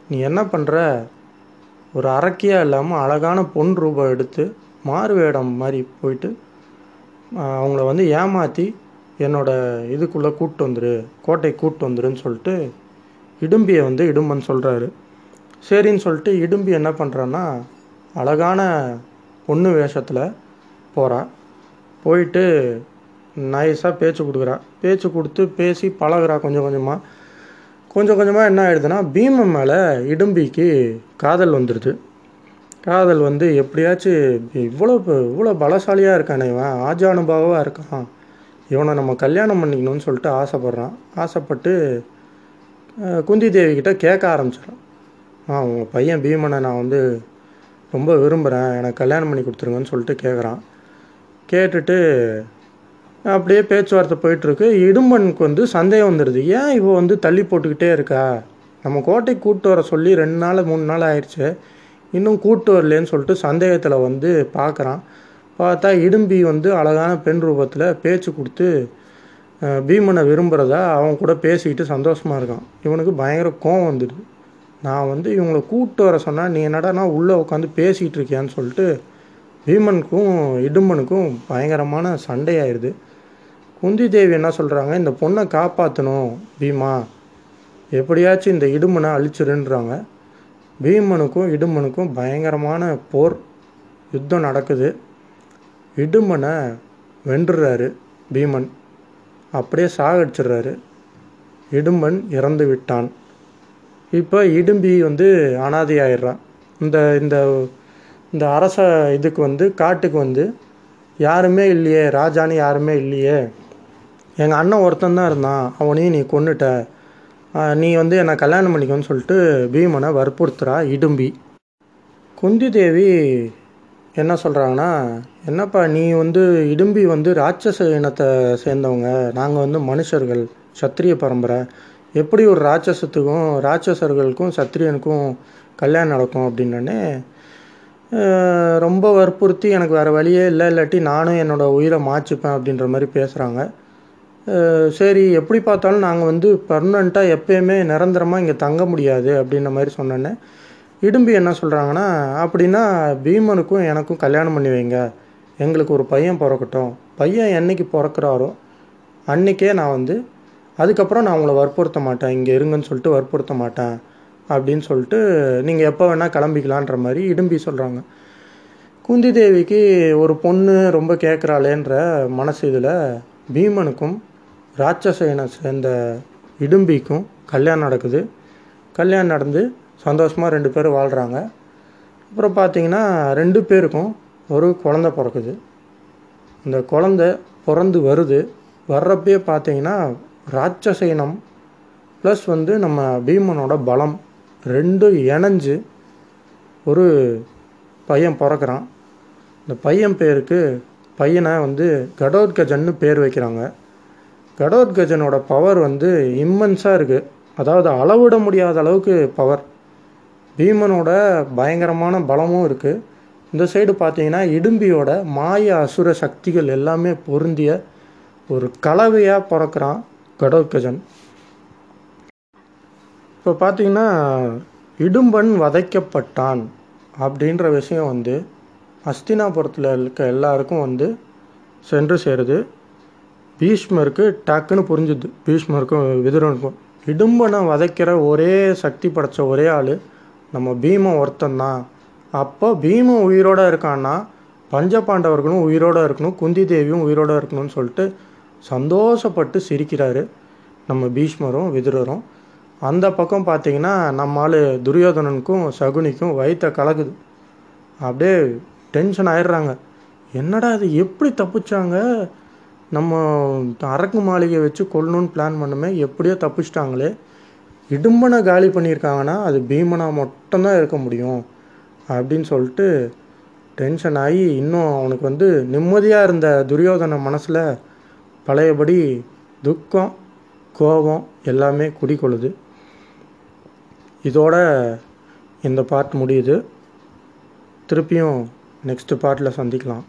நீ என்ன பண்ணுற ஒரு அரக்கியாக இல்லாமல் அழகான பொன் ரூபம் எடுத்து மாறு வேடம் மாதிரி போயிட்டு அவங்கள வந்து ஏமாற்றி என்னோட இதுக்குள்ளே கூப்பிட்டு வந்துரு கோட்டை கூப்பிட்டு வந்துருன்னு சொல்லிட்டு இடும்பியை வந்து இடும்பன் சொல்கிறாரு சரின்னு சொல்லிட்டு இடும்பி என்ன பண்ணுறான்னா அழகான பொண்ணு வேஷத்தில் போகிறான் போயிட்டு நைஸாக பேச்சு கொடுக்குறா. பேச்சு கொடுத்து பேசி பழகுறா கொஞ்சம் கொஞ்சமாக கொஞ்சம் கொஞ்சமாக என்ன ஆகிடுதுன்னா பீமன் மேலே இடும்பிக்கு காதல் வந்துடுது காதல் வந்து எப்படியாச்சும் இவ்வளோ இவ்வளோ பலசாலியாக இருக்கானே இவன் ஆஜானுபாவாக இருக்கான். இவனை நம்ம கல்யாணம் பண்ணிக்கணும்னு சொல்லிட்டு ஆசைப்பட்றான். ஆசைப்பட்டு குந்தி தேவிக்கிட்ட கேட்க ஆரம்பிச்சிடும் ஆ உங்கள் பையன் பீமனை நான் வந்து ரொம்ப விரும்புகிறேன் எனக்கு கல்யாணம் பண்ணி கொடுத்துருங்கன்னு சொல்லிட்டு கேட்குறான் கேட்டுட்டு அப்படியே பேச்சுவார்த்தை போயிட்டுருக்கு. இடும்பனுக்கு வந்து சந்தேகம் வந்துடுது ஏன் இவள் வந்து தள்ளி போட்டுக்கிட்டே இருக்கா? நம்ம கோட்டைக்கு கூப்பிட்டு வர சொல்லி ரெண்டு நாள் மூணு நாள் ஆயிடுச்சு. இன்னும் கூப்பிட்டு வரலேன்னு சொல்லிட்டு சந்தேகத்தில் வந்து பார்க்குறான் பார்த்தா இடும்பி வந்து அழகான பெண் ரூபத்தில் பேச்சு கொடுத்து பீமனை விரும்புகிறதா அவன் கூட பேசிக்கிட்டு சந்தோஷமாக இருக்கான். இவனுக்கு பயங்கர கோவம் வந்துடுது. நான் வந்து இவங்களை கூப்பிட்டு வர சொன்னால் நீ என்னடா நான் உள்ளே உட்காந்து பேசிகிட்டு இருக்கியான்னு சொல்லிட்டு பீமனுக்கும் இடும்பனுக்கும் பயங்கரமான சண்டையாயிடுது குந்தி தேவி என்ன சொல்கிறாங்க இந்த பொண்ணை காப்பாற்றணும் பீமா. எப்படியாச்சும் இந்த இடுமனை அழிச்சிருன்றாங்க. பீமனுக்கும் இடுமனுக்கும் பயங்கரமான போர் யுத்தம் நடக்குது. இடும்பனை வென்றுறாரு பீமன். அப்படியே சாகடிச்சிடுறாரு. இடும்பன் இறந்து விட்டான். இப்போ இடும்பி வந்து அனாதையாயிடுறான். இந்த இந்த இந்த அரச இதுக்கு வந்து காட்டுக்கு வந்து யாருமே இல்லையே ராஜான்னு யாருமே இல்லையே. எங்கள் அண்ணன் ஒருத்தன் தான் இருந்தான். அவனையும் நீ கொன்னுட்ட. நீ வந்து என்னை கல்யாணம் பண்ணிக்கோன்னு சொல்லிட்டு பீமனை வற்புறுத்துறா இடும்பி. குந்தி தேவி என்ன சொல்கிறாங்கன்னா என்னப்பா நீ வந்து இடும்பி வந்து ராட்சச இனத்தை சேர்ந்தவங்க. நாங்கள் வந்து மனுஷர்கள் சத்திரிய பரம்பரை. எப்படி ஒரு ராட்சசத்துக்கும் ராட்சசர்களுக்கும் சத்திரியனுக்கும் கல்யாணம் நடக்கும்? அப்படின்னே ரொம்ப வற்புறுத்தி எனக்கு வேறு வழியே இல்லை இல்லாட்டி நானும் என்னோடய உயிரை மாச்சிப்பேன் அப்படின்ற மாதிரி பேசுகிறாங்க சரி எப்படி பார்த்தாலும் நாங்கள் வந்து பர்மனண்ட்டாக எப்பயுமே நிரந்தரமாக இங்கே தங்க முடியாது அப்படின்ற மாதிரி சொன்னோன்னே. இடும்பி என்ன சொல்கிறாங்கன்னா அப்படின்னா பீமனுக்கும் எனக்கும் கல்யாணம் பண்ணி வைங்க. எங்களுக்கு ஒரு பையன் பிறக்கட்டும். பையன் என்னைக்கு பிறக்கிறாரோ அன்றைக்கே நான் வந்து அதுக்கப்புறம் நான் உங்களை வற்புறுத்த மாட்டேன். இங்கே இருங்கன்னு சொல்லிட்டு வற்புறுத்த மாட்டேன். அப்படின்னு சொல்லிட்டு நீங்கள் எப்போ வேணால் கிளம்பிக்கலான்ற மாதிரி இடும்பி சொல்கிறாங்க குந்தி தேவிக்கு ஒரு பொண்ணு ரொம்ப கேட்குறாளேன்ற மனசு இதில் பீமனுக்கும் ராட்சச சேர்ந்த இடும்பிக்கும் கல்யாணம் நடக்குது. கல்யாணம் நடந்து சந்தோஷமாக ரெண்டு பேரும் வாழ்கிறாங்க அப்புறம் பார்த்தீங்கன்னா ரெண்டு பேருக்கும் ஒரு குழந்த பிறக்குது. இந்த குழந்த பிறந்து வருது. வர்றப்பயே பார்த்தீங்கன்னா ராட்சசைனம் ப்ளஸ் வந்து நம்ம பீமனோட பலம் ரெண்டும் இணைஞ்சு ஒரு பையன் பிறக்கிறான். இந்த பையன் பேருக்கு பையனை வந்து கடோத்கஜன்னு பேர் வைக்கிறாங்க. கடோத்கஜனோட பவர் வந்து இம்மன்ஸாக இருக்குது அதாவது அளவிட முடியாத அளவுக்கு பவர் பீமனோட பயங்கரமான பலமும் இருக்குது இந்த சைடு பார்த்தீங்கன்னா இடும்பியோட மாய அசுர சக்திகள் எல்லாமே பொருந்திய ஒரு கலவையாக பிறக்கிறான் கடோத்கஜன் இப்போ பார்த்தீங்கன்னா இடும்பன் வதைக்கப்பட்டான் அப்படின்ற விஷயம் வந்து அஸ்தினாபுரத்தில் இருக்க எல்லாருக்கும் வந்து சென்று சேருது. பீஷ்மருக்கு டக்குன்னு புரிஞ்சுது. பீஷ்மருக்கும் விதுரனுக்கும் இடும்பனை வதைக்கிற ஒரே சக்தி படைச்ச ஒரே ஆள் நம்ம பீமன் ஒருத்தந்தான் அப்போ பீமன் உயிரோடு இருக்கான்னா பஞ்சபாண்டவர்களும் உயிரோடு இருக்கணும் குந்தி தேவியும் உயிரோடு இருக்கணும்னு சொல்லிட்டு சந்தோஷப்பட்டு சிரிக்கிறாரு நம்ம பீஷ்மரும் விதுரரும். அந்த பக்கம் பார்த்தீங்கன்னா நம்ம ஆள் துரியோதனனுக்கும் சகுனிக்கும் வயிற்ற கலக்குது. அப்படியே டென்ஷன் ஆயிடுறாங்க. என்னடா இது எப்படி தப்பிச்சாங்க? நம்ம அரக்கு மாளிகை வச்சு கொல்லணும்னு பிளான் பண்ணுமே எப்படியோ தப்பிச்சிட்டாங்களே. இடும்பனை காலி பண்ணியிருக்காங்கன்னா அது பீமனா மட்டும்தான் இருக்க முடியும் அப்படின்னு சொல்லிட்டு டென்ஷன் ஆகி இன்னும் அவனுக்கு வந்து நிம்மதியாக இருந்த துரியோதன மனசில் பழையபடி துக்கம் கோபம் எல்லாமே குடிக்கொள்ளுது இதோட இந்த பார்ட் முடியுது. திருப்பியும் நெக்ஸ்ட் பார்ட்டில் சந்திக்கலாம்.